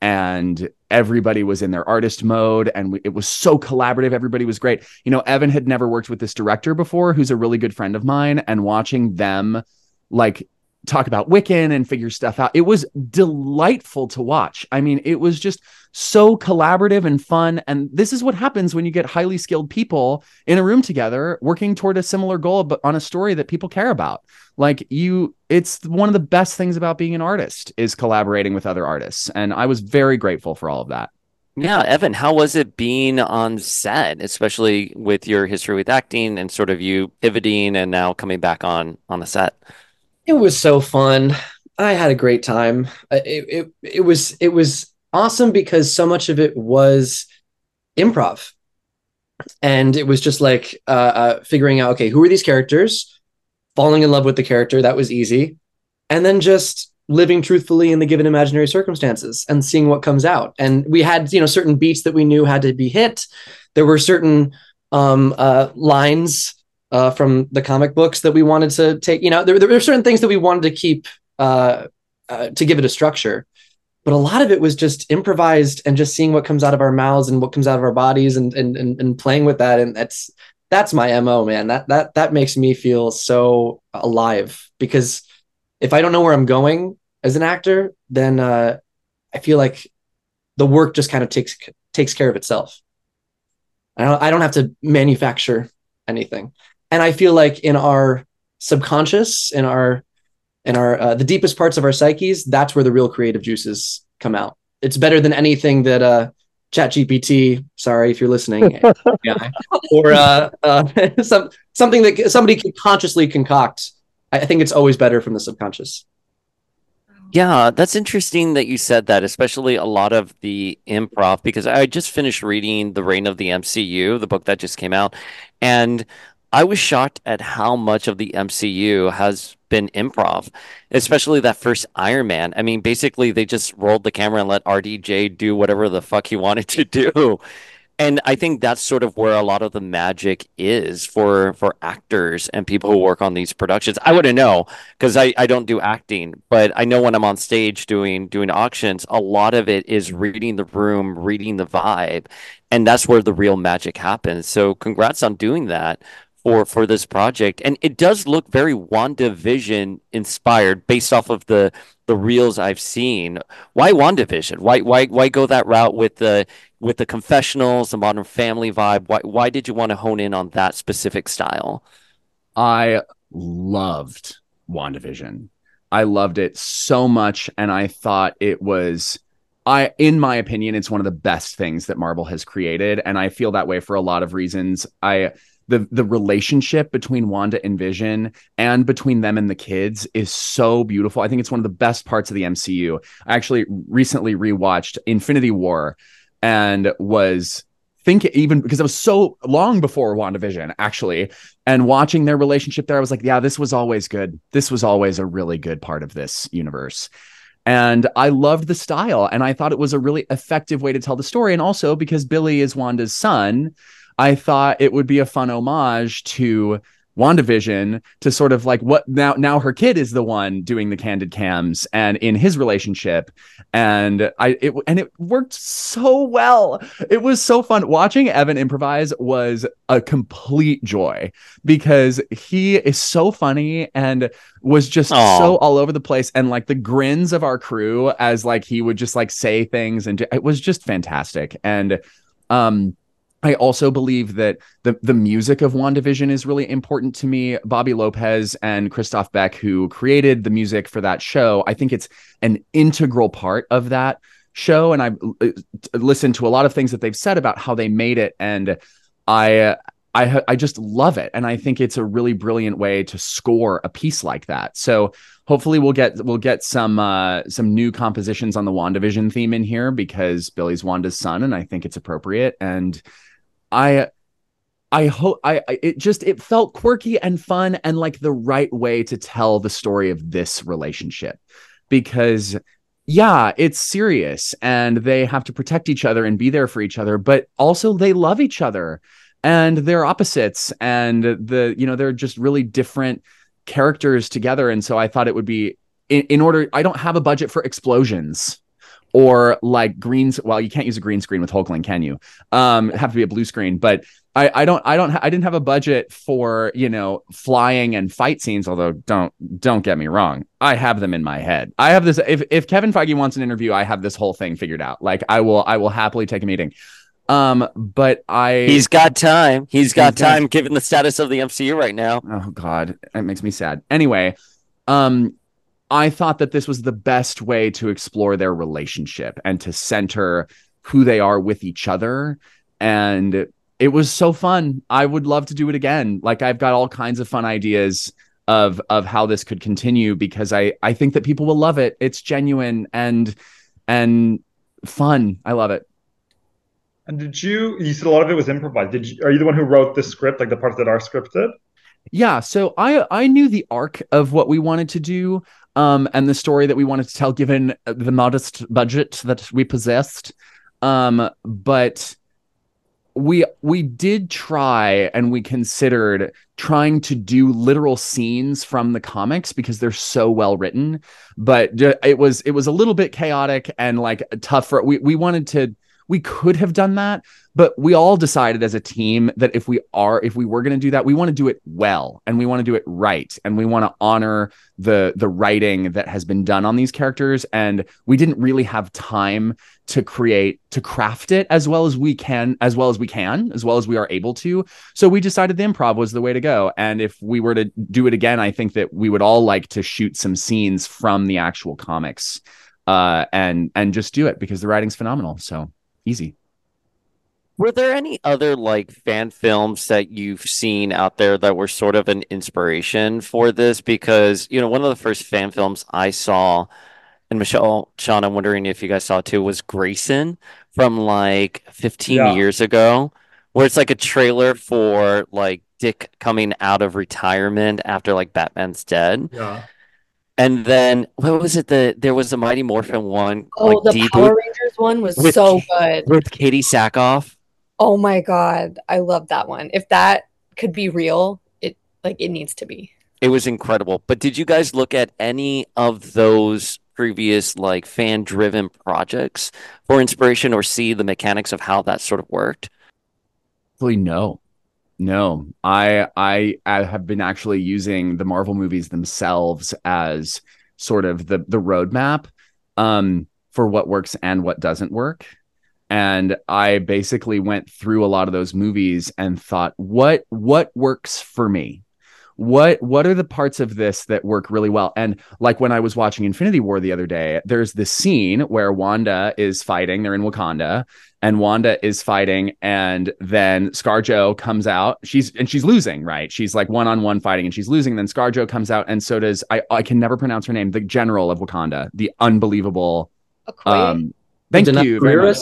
And everybody was in their artist mode, and we, it was so collaborative. Everybody was great. You know, Evan had never worked with this director before, who's a really good friend of mine, and watching them like talk about Wiccan and figure stuff out, it was delightful to watch. I mean, it was just so collaborative and fun. And this is what happens when you get highly skilled people in a room together working toward a similar goal, but on a story that people care about like you it's one of the best things about being an artist is collaborating with other artists and i was very grateful for all of that Yeah, Evan, how was it being on set, especially with your history with acting and sort of you pivoting and now coming back on on the set? It was so fun. I had a great time. Uh, It, it, it was it was awesome because so much of it was improv, and it was just like uh, uh, figuring out okay, who are these characters? Falling in love with the character that was easy, and then just living truthfully in the given imaginary circumstances and seeing what comes out. And we had, you know, certain beats that we knew had to be hit. There were certain um, uh, lines uh, from the comic books that we wanted to take. You know, there, there were certain things that we wanted to keep uh, uh, to give it a structure. But a lot of it was just improvised and just seeing what comes out of our mouths and what comes out of our bodies and and and, and playing with that. And that's that's my mo, man. That that that makes me feel so alive because if I don't know where I'm going as an actor, then uh, I feel like the work just kind of takes takes care of itself. I don't I don't have to manufacture anything, and I feel like in our subconscious, in our in our uh, the deepest parts of our psyches, that's where the real creative juices come out. It's better than anything that uh, Chat GPT. Sorry if you're listening, yeah, or uh, uh, some something that somebody can consciously concoct. I think it's always better from the subconscious. Yeah, that's interesting that you said that, especially a lot of the improv, because I just finished reading The Reign of the MCU, the book that just came out, and I was shocked at how much of the MCU has been improv, especially that first Iron Man. I mean, basically, they just rolled the camera and let RDJ do whatever the fuck he wanted to do and I think that's sort of where a lot of the magic is for for actors and people who work on these productions. I wouldn't know because I, I don't do acting, but I know when I'm on stage doing doing auctions, a lot of it is reading the room, reading the vibe, and that's where the real magic happens. So congrats on doing that for for this project. And it does look very WandaVision inspired based off of the the reels I've seen. Why WandaVision? Why why why go that route with the with the confessionals, the modern family vibe? Why why did you want to hone in on that specific style? I loved WandaVision. I loved it so much and I thought it was I in my opinion it's one of the best things that Marvel has created and I feel that way for a lot of reasons. I the the relationship between Wanda and Vision and between them and the kids is so beautiful. I think it's one of the best parts of the MCU. I actually recently rewatched Infinity War and was thinking even because it was so long before WandaVision actually and watching their relationship there I was like yeah this was always good this was always a really good part of this universe and I loved the style and I thought it was a really effective way to tell the story and also because Billy is Wanda's son I thought it would be a fun homage to WandaVision to sort of like what now now her kid is the one doing the candid cams and in his relationship and I it and it worked so well. It was so fun watching Evan improvise was a complete joy because he is so funny and was just Aww. so all over the place and like the grins of our crew as like he would just like say things and it was just fantastic and um I also believe that the the music of WandaVision is really important to me. Bobby Lopez and Christophe Beck, who created the music for that show, I think it's an integral part of that show. And I've uh, listened to a lot of things that they've said about how they made it, and I I I just love it, and I think it's a really brilliant way to score a piece like that. So hopefully we'll get we'll get some uh, some new compositions on the WandaVision theme in here because Billy's Wanda's son, and I think it's appropriate and I I hope I it just it felt quirky and fun and like the right way to tell the story of this relationship. Because yeah, it's serious and they have to protect each other and be there for each other, but also they love each other and they're opposites and the you know they're just really different characters together. And so I thought it would be in, in order I don't have a budget for explosions or like greens. Well, you can't use a green screen with Hulkling, can you? Um, have to be a blue screen. But I, I don't, I don't, I didn't have a budget for you know flying and fight scenes. Although don't, don't get me wrong, I have them in my head. I have this. If if Kevin Feige wants an interview, I have this whole thing figured out. Like I will, I will happily take a meeting. Um, but I He's got time. He's got he's time got... given the status of the MCU right now. Oh god, it makes me sad. Anyway, um I thought that this was the best way to explore their relationship and to center who they are with each other. And it was so fun. I would love to do it again. Like I've got all kinds of fun ideas of of how this could continue because I I think that people will love it. It's genuine and and fun. I love it. And did you you said a lot of it was improvised. Did you are you the one who wrote the script, like the parts that are scripted? Yeah, so I I knew the arc of what we wanted to do. Um, and the story that we wanted to tell given the modest budget that we possessed. Um, but we we did try and we considered trying to do literal scenes from the comics because they're so well written but it was it was a little bit chaotic and like tough for we we wanted to we could have done that but we all decided as a team that if we are if we were going to do that we want to do it well and we want to do it right and we want to honor the the writing that has been done on these characters. And we didn't really have time to create to craft it as well as we can as well as we can as well as we are able to. So we decided the improv was the way to go. And if we were to do it again i think that we would all like to shoot some scenes from the actual comics uh and and just do it because the writing's phenomenal. So easy Were there any other like fan films that you've seen out there that were sort of an inspiration for this? Because, you know, one of the first fan films I saw, and Michelle, Sean, I'm wondering if you guys saw it too, was Grayson from like 15 Yeah. years ago, where it's like a trailer for like Dick coming out of retirement after like Batman's dead. Yeah. And then what was it? The there was a Mighty Morphin one, Oh, like the D Power Rangers one was With- so good. with Katee Sackhoff. Oh my god, I love that one. If that could be real, it like it needs to be. It was incredible. But did you guys look at any of those previous like fan driven projects for inspiration or see the mechanics of how that sort of worked? Actually, no, no. I, I I have been actually using the Marvel movies themselves as sort of the the roadmap um, for what works and what doesn't work. And I basically went through a lot of those movies and thought, what what works for me? What what are the parts of this that work really well? And like when I was watching Infinity War the other day, there's this scene where Wanda is fighting. They're in Wakanda, and Wanda is fighting, and then ScarJo comes out. She's and she's losing, right? She's like one on one fighting, and she's losing. Then ScarJo comes out, and so does I. I can never pronounce her name. The general of Wakanda, the unbelievable. Okoye? Um, thank you very much.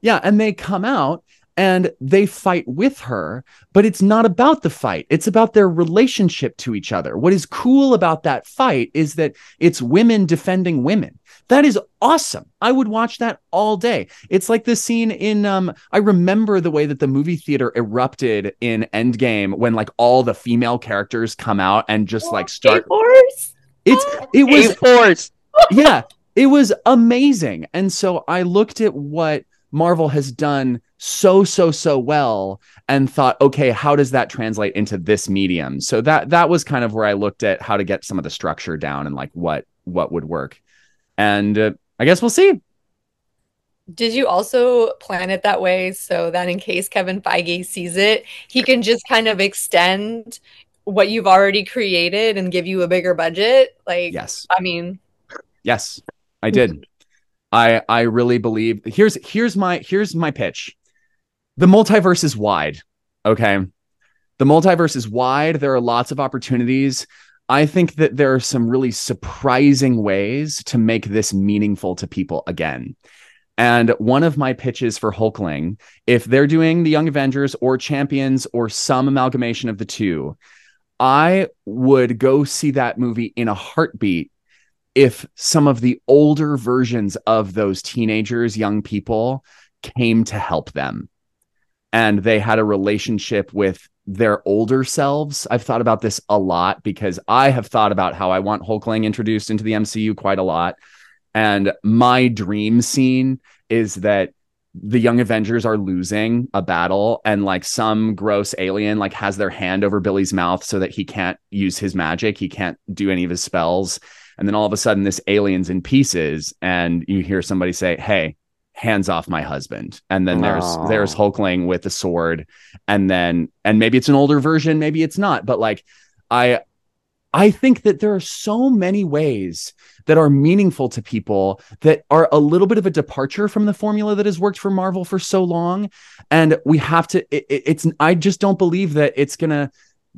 Yeah, and they come out and they fight with her, but it's not about the fight. It's about their relationship to each other. What is cool about that fight is that it's women defending women. That is awesome. I would watch that all day. It's like the scene in um I remember the way that the movie theater erupted in Endgame when like all the female characters come out and just like start A-Force? it's it was force. yeah, it was amazing. And so I looked at what Marvel has done so so so well and thought, okay, how does that translate into this medium? So that that was kind of where I looked at how to get some of the structure down and like what what would work. And uh, I guess we'll see. Did you also plan it that way so that in case Kevin Feige sees it, he can just kind of extend what you've already created and give you a bigger budget? Like, Yes. I mean, Yes, I did. I I really believe here's here's my here's my pitch. The multiverse is wide. Okay. The multiverse is wide. There are lots of opportunities. I think that there are some really surprising ways to make this meaningful to people again. And one of my pitches for Hulkling, if they're doing the Young Avengers or Champions or some amalgamation of the two, I would go see that movie in a heartbeat if some of the older versions of those teenagers, young people, came to help them and they had a relationship with their older selves. I've thought about this a lot because I have thought about how I want Hulkling introduced into the MCU quite a lot. And my dream scene is that the young Avengers are losing a battle and like some gross alien like has their hand over Billy's mouth so that he can't use his magic, he can't do any of his spells. And then all of a sudden this alien's in pieces and you hear somebody say, "Hey, hands off my husband." And then there's Aw. there's Hulkling with the sword and then and maybe it's an older version, maybe it's not, but like I I think that there are so many ways that are meaningful to people that are a little bit of a departure from the formula that has worked for Marvel for so long. And we have to, it, it- it's, I just don't believe that it's going to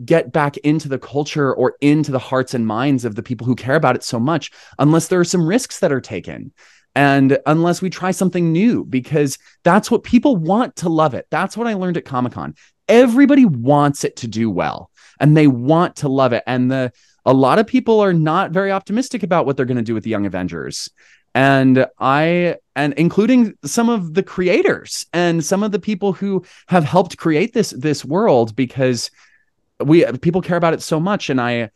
get back into the culture or into the hearts and minds of the people who care about it so much unless there are some risks that are taken. And unless we try something new, because that's what people want to love it. That's what I learned at Comic Con. Everybody wants it to do well and they want to love it. And the a lot of people are not very optimistic about what they're going to do with the Young Avengers. And I, and including some of the creators and some of the people who have helped create this this world because we people care about it so much. And I,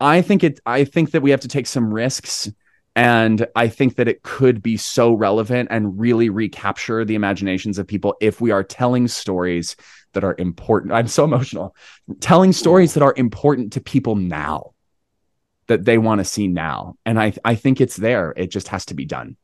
I think it, I think that we have to take some risks and I think that it could be so relevant and really recapture the imaginations of people if we are telling stories that are important. I'm so emotional. Telling stories that are important to people now that they want to see now. And I I think it's there. It just has to be done.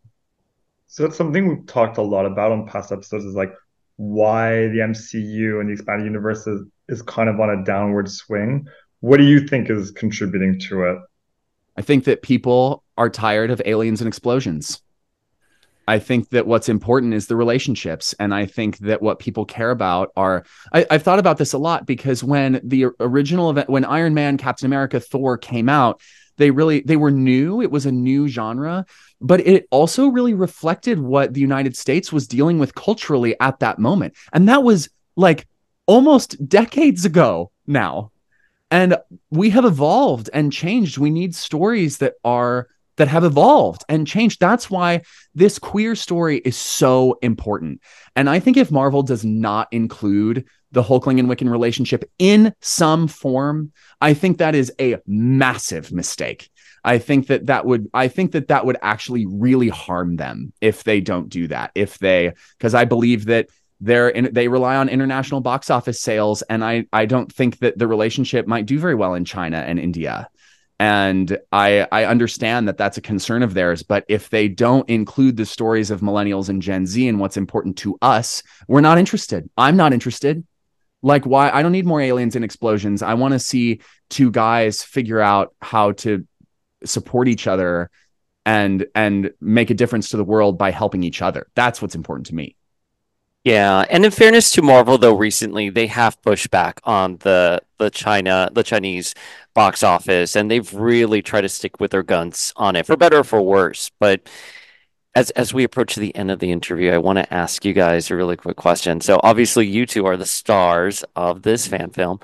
So that's something we've talked a lot about on past episodes is like why the MCU and the expanded universe is, is kind of on a downward swing. What do you think is contributing to it? I think that people are tired of aliens and explosions. I think that what's important is the relationships. And I think that what people care about are, I, have thought about this a lot because when the original event, when Iron Man, Captain America, Thor came out, they really, they were new. It was a new genre, but it also really reflected what the United States was dealing with culturally at that moment. And that was like almost decades ago now and we have evolved and changed. We need stories that are that have evolved and changed. That's why this queer story is so important. And i think if marvel does not include the hulkling and wiccan relationship in some form i think that is a massive mistake. I think that that would i think that that would actually really harm them if they don't do that. If they because i believe that they're in, they rely on international box office sales and i i don't think that the relationship might do very well in china and india. And i i understand that that's a concern of theirs but if they don't include the stories of millennials and gen z and what's important to us we're not interested. I'm not interested. Like why i don't need more aliens and explosions. I want to see two guys figure out how to support each other and and make a difference to the world by helping each other. That's what's important to me yeah, and in fairness to Marvel, though, recently they have pushed back on the the China the Chinese box office, and they've really tried to stick with their guns on it, for better or for worse. But as as we approach the end of the interview, I want to ask you guys a really quick question. So obviously, you two are the stars of this fan film.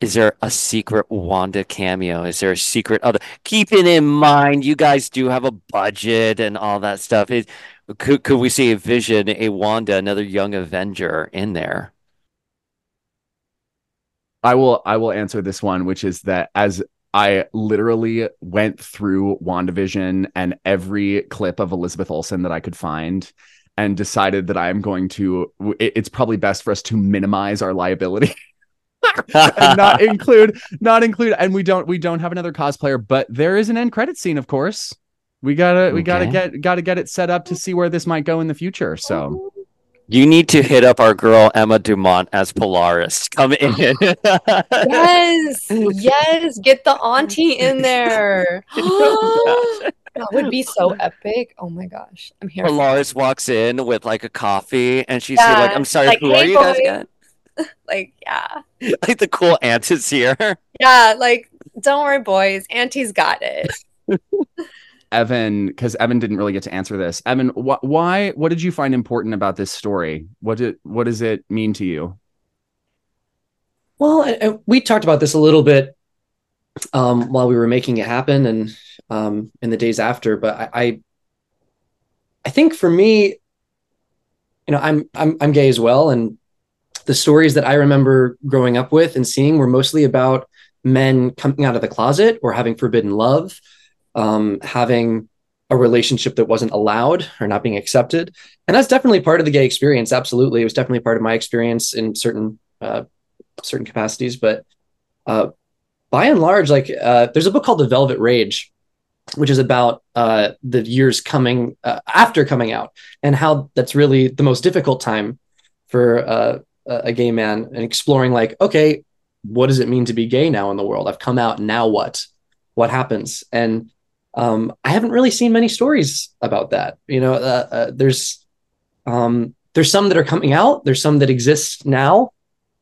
Is there a secret Wanda cameo? Is there a secret other? Keeping in mind, you guys do have a budget and all that stuff. Is could could we see a Vision, a Wanda, another young Avenger in there? I will I will answer this one, which is that as I literally went through WandaVision and every clip of Elizabeth Olsen that I could find and decided that I am going to it's probably best for us to minimize our liability. and not include not include and we don't we don't have another cosplayer but there is an end credit scene of course we gotta okay. we gotta get gotta get it set up to see where this might go in the future. So you need to hit up our girl Emma Dumont as Polaris. Come in. yes, yes, get the auntie in there. that would be so epic. Oh my gosh, I'm here. Polaris walks in with like a coffee, and she's yeah. like, "I'm sorry, like, who hey, are you guys again?" like, yeah, like the cool aunt is here. Yeah, like, don't worry, boys, auntie's got it. Evan, because Evan didn't really get to answer this. Evan, wh- why? What did you find important about this story? What did what does it mean to you? Well, we talked about this a little bit um, while we were making it happen, and um, in the days after. But I, I, I think for me, you know, I'm I'm I'm gay as well, and the stories that I remember growing up with and seeing were mostly about men coming out of the closet or having forbidden love um, having a relationship that wasn't allowed or not being accepted. And that's definitely part of the gay experience. Absolutely. It was definitely part of my experience in certain, uh, certain capacities. But uh, by and large, like uh, there's a book called The Velvet Rage, which is about uh, the years coming uh, after coming out and how that's really the most difficult time for uh, a gay man and exploring like, okay, what does it mean to be gay now in the world? I've come out. Now what? What happens? And um, I haven't really seen many stories about that. You know, uh, uh, there's um, there's some that are coming out. There's some that exist now,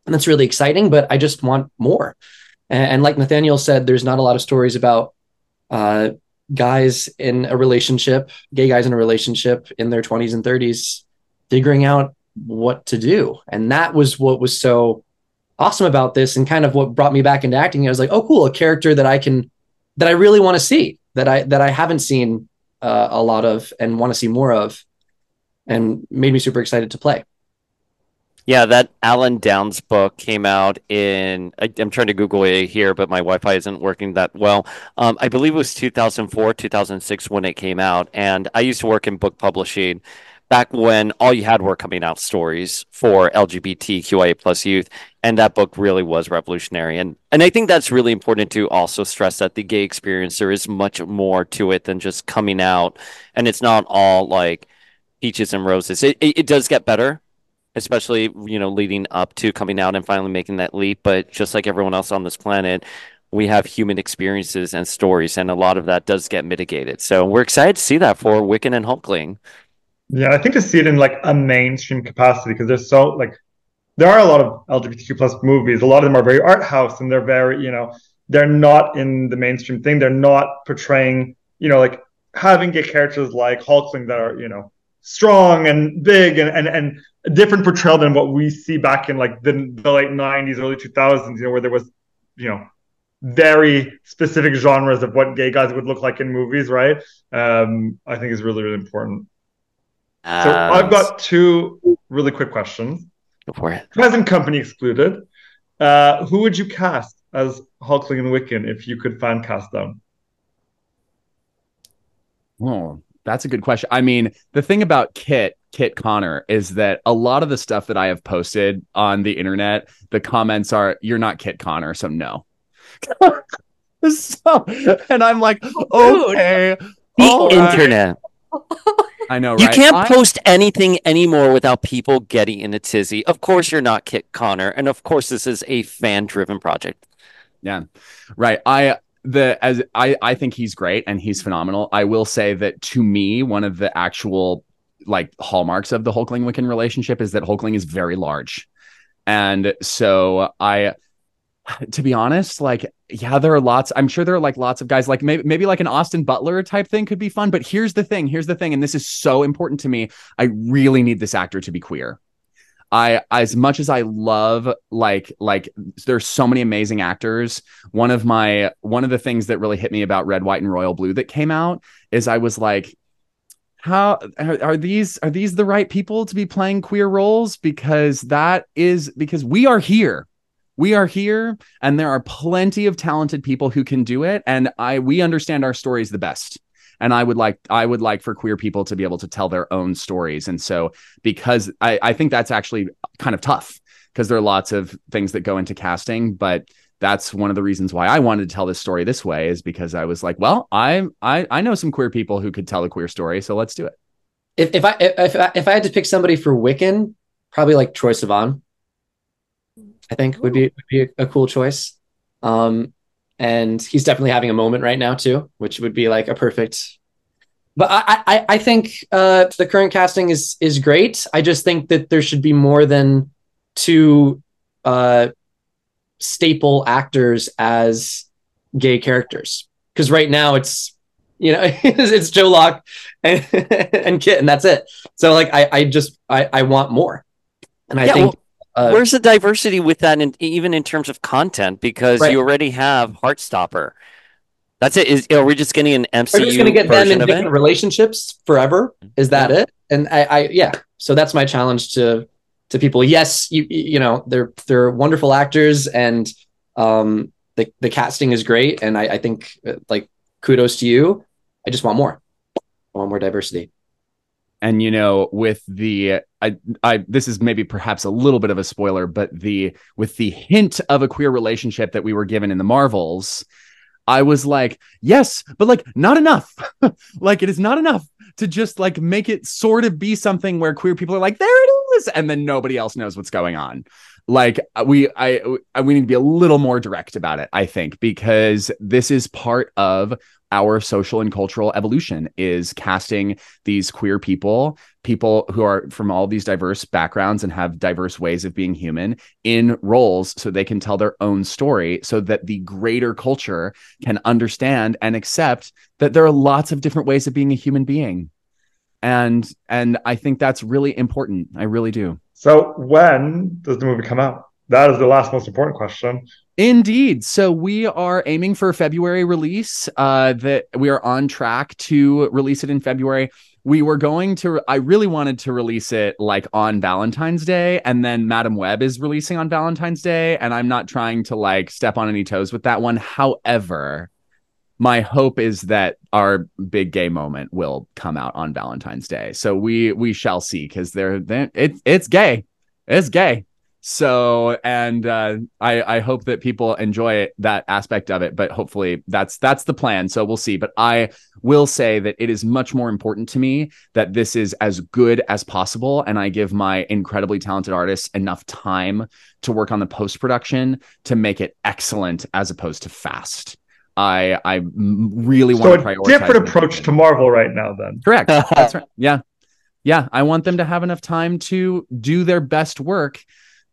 and that's really exciting. But I just want more. And, and like Nathaniel said, there's not a lot of stories about uh, guys in a relationship, gay guys in a relationship in their 20s and 30s, figuring out what to do. And that was what was so awesome about this and kind of what brought me back into acting. I was like, oh, cool, a character that I can, that I really want to see, that I that I haven't seen uh, a lot of and want to see more of, and made me super excited to play. Yeah, that Alan Downs book came out in, I, am trying to Google it here, but my Wi Fi isn't working that well. Um, I believe it was 2004, 2006 when it came out. And I used to work in book publishing back when all you had were coming out stories for LGBTQIA plus youth. And that book really was revolutionary. And, and I think that's really important to also stress that the gay experience, there is much more to it than just coming out. And it's not all like peaches and roses. It, it, it does get better especially you know leading up to coming out and finally making that leap. But just like everyone else on this planet, we have human experiences and stories, and a lot of that does get mitigated. So we're excited to see that for Wiccan and Hulkling. Yeah, I think to see it in like a mainstream capacity because there's so like there are a lot of LGBTQ plus movies. A lot of them are very art house and they're very you know they're not in the mainstream thing. They're not portraying you know like having gay characters like Hulkling that are you know strong and big and and and a different portrayal than what we see back in like the, the late 90s early 2000s you know where there was you know very specific genres of what gay guys would look like in movies right um i think is really really important uh, so i've got two really quick questions. Go for it. Present company excluded. Uh who would you cast as hulkling and wiccan if you could fan cast them? Oh that's a good question. I mean, the thing about Kit, Kit Connor, is that a lot of the stuff that I have posted on the internet, the comments are, "You're not Kit Connor," so no. so, and I'm like, okay, the internet. I know, right? You can't I... post anything anymore without people getting in a tizzy. Of course, you're not Kit Connor, and of course, this is a fan-driven project. Yeah, right. I the as I I think he's great and he's phenomenal. I will say that to me, one of the actual like hallmarks of the Hulkling Wiccan relationship is that Hulkling is very large, and so I, to be honest, like yeah, there are lots. I'm sure there are like lots of guys like maybe maybe like an Austin Butler type thing could be fun. But here's the thing. Here's the thing, and this is so important to me. I really need this actor to be queer. I as much as I love like like there's so many amazing actors. One of my one of the things that really hit me about Red, White, and Royal Blue that came out is I was like, how are, these are these the right people to be playing queer roles? Because that is because we are here we are here and there are plenty of talented people who can do it and i we understand our stories the best and i would like i would like for queer people to be able to tell their own stories and so because i i think that's actually kind of tough because there are lots of things that go into casting but that's one of the reasons why I wanted to tell this story this way is because I was like, well, I I I know some queer people who could tell a queer story, so let's do it. If if I if I, if I had to pick somebody for Wiccan, probably like Troye Sivan. I think Ooh. would be would be a, a cool choice. Um, and he's definitely having a moment right now too, which would be like a perfect. But I I, I think uh, the current casting is is great. I just think that there should be more than two uh, staple actors as gay characters because right now it's you know it's Joe Locke and, and Kit and that's it. So like I I just I I want more, and I yeah, think. Well- uh, Where's the diversity with that, in, even in terms of content? Because right. you already have Heartstopper. That's it. Is are we just getting an MCU? We're just going to get them in different it? relationships forever. Is that yeah. it? And I, I, yeah. So that's my challenge to to people. Yes, you you know they're they're wonderful actors, and um the the casting is great, and I, I think uh, like kudos to you. I just want more. I want more diversity and you know with the I, I this is maybe perhaps a little bit of a spoiler but the with the hint of a queer relationship that we were given in the marvels i was like yes but like not enough. Like it is not enough to just like make it sort of be something where queer people are like there it is and then nobody else knows what's going on. Like uh, we I, I we need to be a little more direct about it i think because this is part of our social and cultural evolution is casting these queer people, people who are from all these diverse backgrounds and have diverse ways of being human in roles so they can tell their own story so that the greater culture can understand and accept that there are lots of different ways of being a human being. And and I think that's really important. I really do. So when does the movie come out? that is the last most important question. Indeed. So we are aiming for a February release. Uh, that we are on track to release it in February. We were going to. I really wanted to release it like on Valentine's Day, and then Madame Web is releasing on Valentine's Day, and I'm not trying to like step on any toes with that one. However, my hope is that our big gay moment will come out on Valentine's Day. So we we shall see because they're it, it's gay. It's gay. So and uh, I I hope that people enjoy that aspect of it. But hopefully that's that's the plan. So we'll see. But I will say that it is much more important to me that this is as good as possible, and I give my incredibly talented artists enough time to work on the post production to make it excellent as opposed to fast. I I really So want to a prioritize different approach to Marvel right now, then. Correct. That's right. Yeah. Yeah. I want them to have enough time to do their best work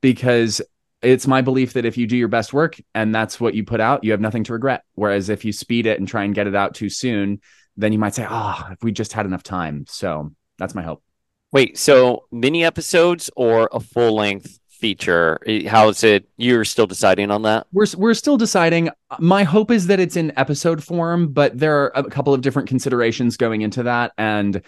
because it's my belief that if you do your best work and that's what you put out, you have nothing to regret. Whereas if you speed it and try and get it out too soon, then you might say, oh, if we just had enough time. So that's my hope. Wait, so mini episodes or a full length feature? How is it? You're still deciding on that? We're we're still deciding. My hope is that it's in episode form, but there are a couple of different considerations going into that, and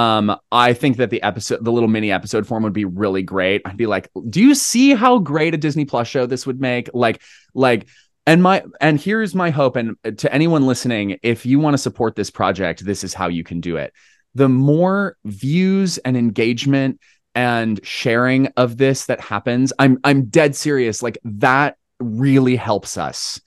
um, I think that the episode, the little mini episode form, would be really great. I'd be like, do you see how great a Disney Plus show this would make? Like, like. And my and here's my hope and to anyone listening if you want to support this project this is how you can do it. The more views and engagement and sharing of this that happens i'm i'm dead serious like that really helps us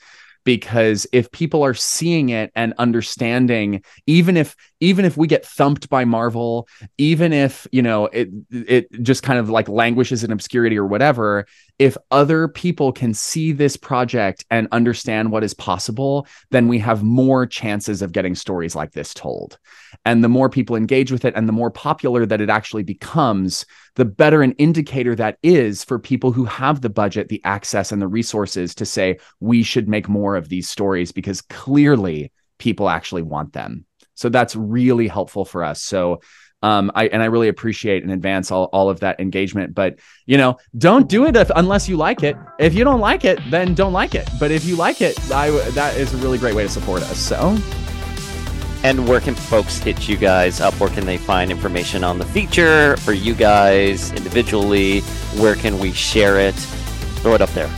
because if people are seeing it and understanding even if even if we get thumped by marvel even if you know it it just kind of like languishes in obscurity or whatever if other people can see this project and understand what is possible then we have more chances of getting stories like this told and the more people engage with it and the more popular that it actually becomes the better an indicator that is for people who have the budget, the access, and the resources to say, we should make more of these stories because clearly people actually want them. So that's really helpful for us. So, um, I and I really appreciate in advance all, all of that engagement. But you know, don't do it if, unless you like it. If you don't like it, then don't like it. But if you like it, I that is a really great way to support us. So And where can folks hit you guys up? Where can they find information on the feature for you guys individually? Where can we share it? Throw it up there.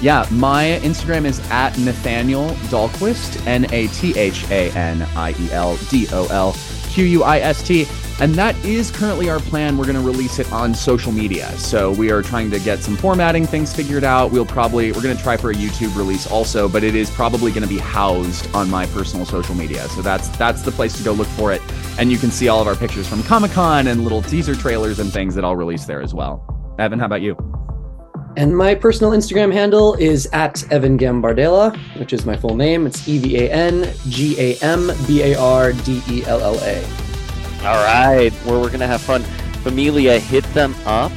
Yeah, my Instagram is at Nathaniel Dolquist, N A T H A N I E L D O L Q U I S T. And that is currently our plan. We're going to release it on social media. So we are trying to get some formatting things figured out. We'll probably, we're going to try for a YouTube release also, but it is probably going to be housed on my personal social media. So that's, that's the place to go look for it. And you can see all of our pictures from Comic Con and little teaser trailers and things that I'll release there as well. Evan, how about you? And my personal Instagram handle is at Evan Gambardella, which is my full name. It's E V A N G A M B A R D E L L A. All right, where we're gonna have fun. Familia, hit them up.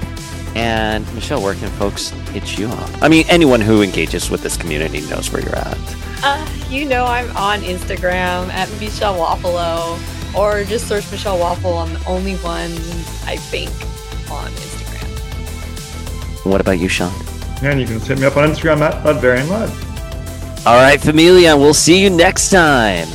And Michelle, where can folks hit you up? I mean, anyone who engages with this community knows where you're at. Uh, you know I'm on Instagram at Michelle Waffalo, or just search Michelle Waffle. I'm the only one, I think, on Instagram. What about you, Sean? And you can just hit me up on Instagram at Ledvarian Led. All right, Familia, we'll see you next time.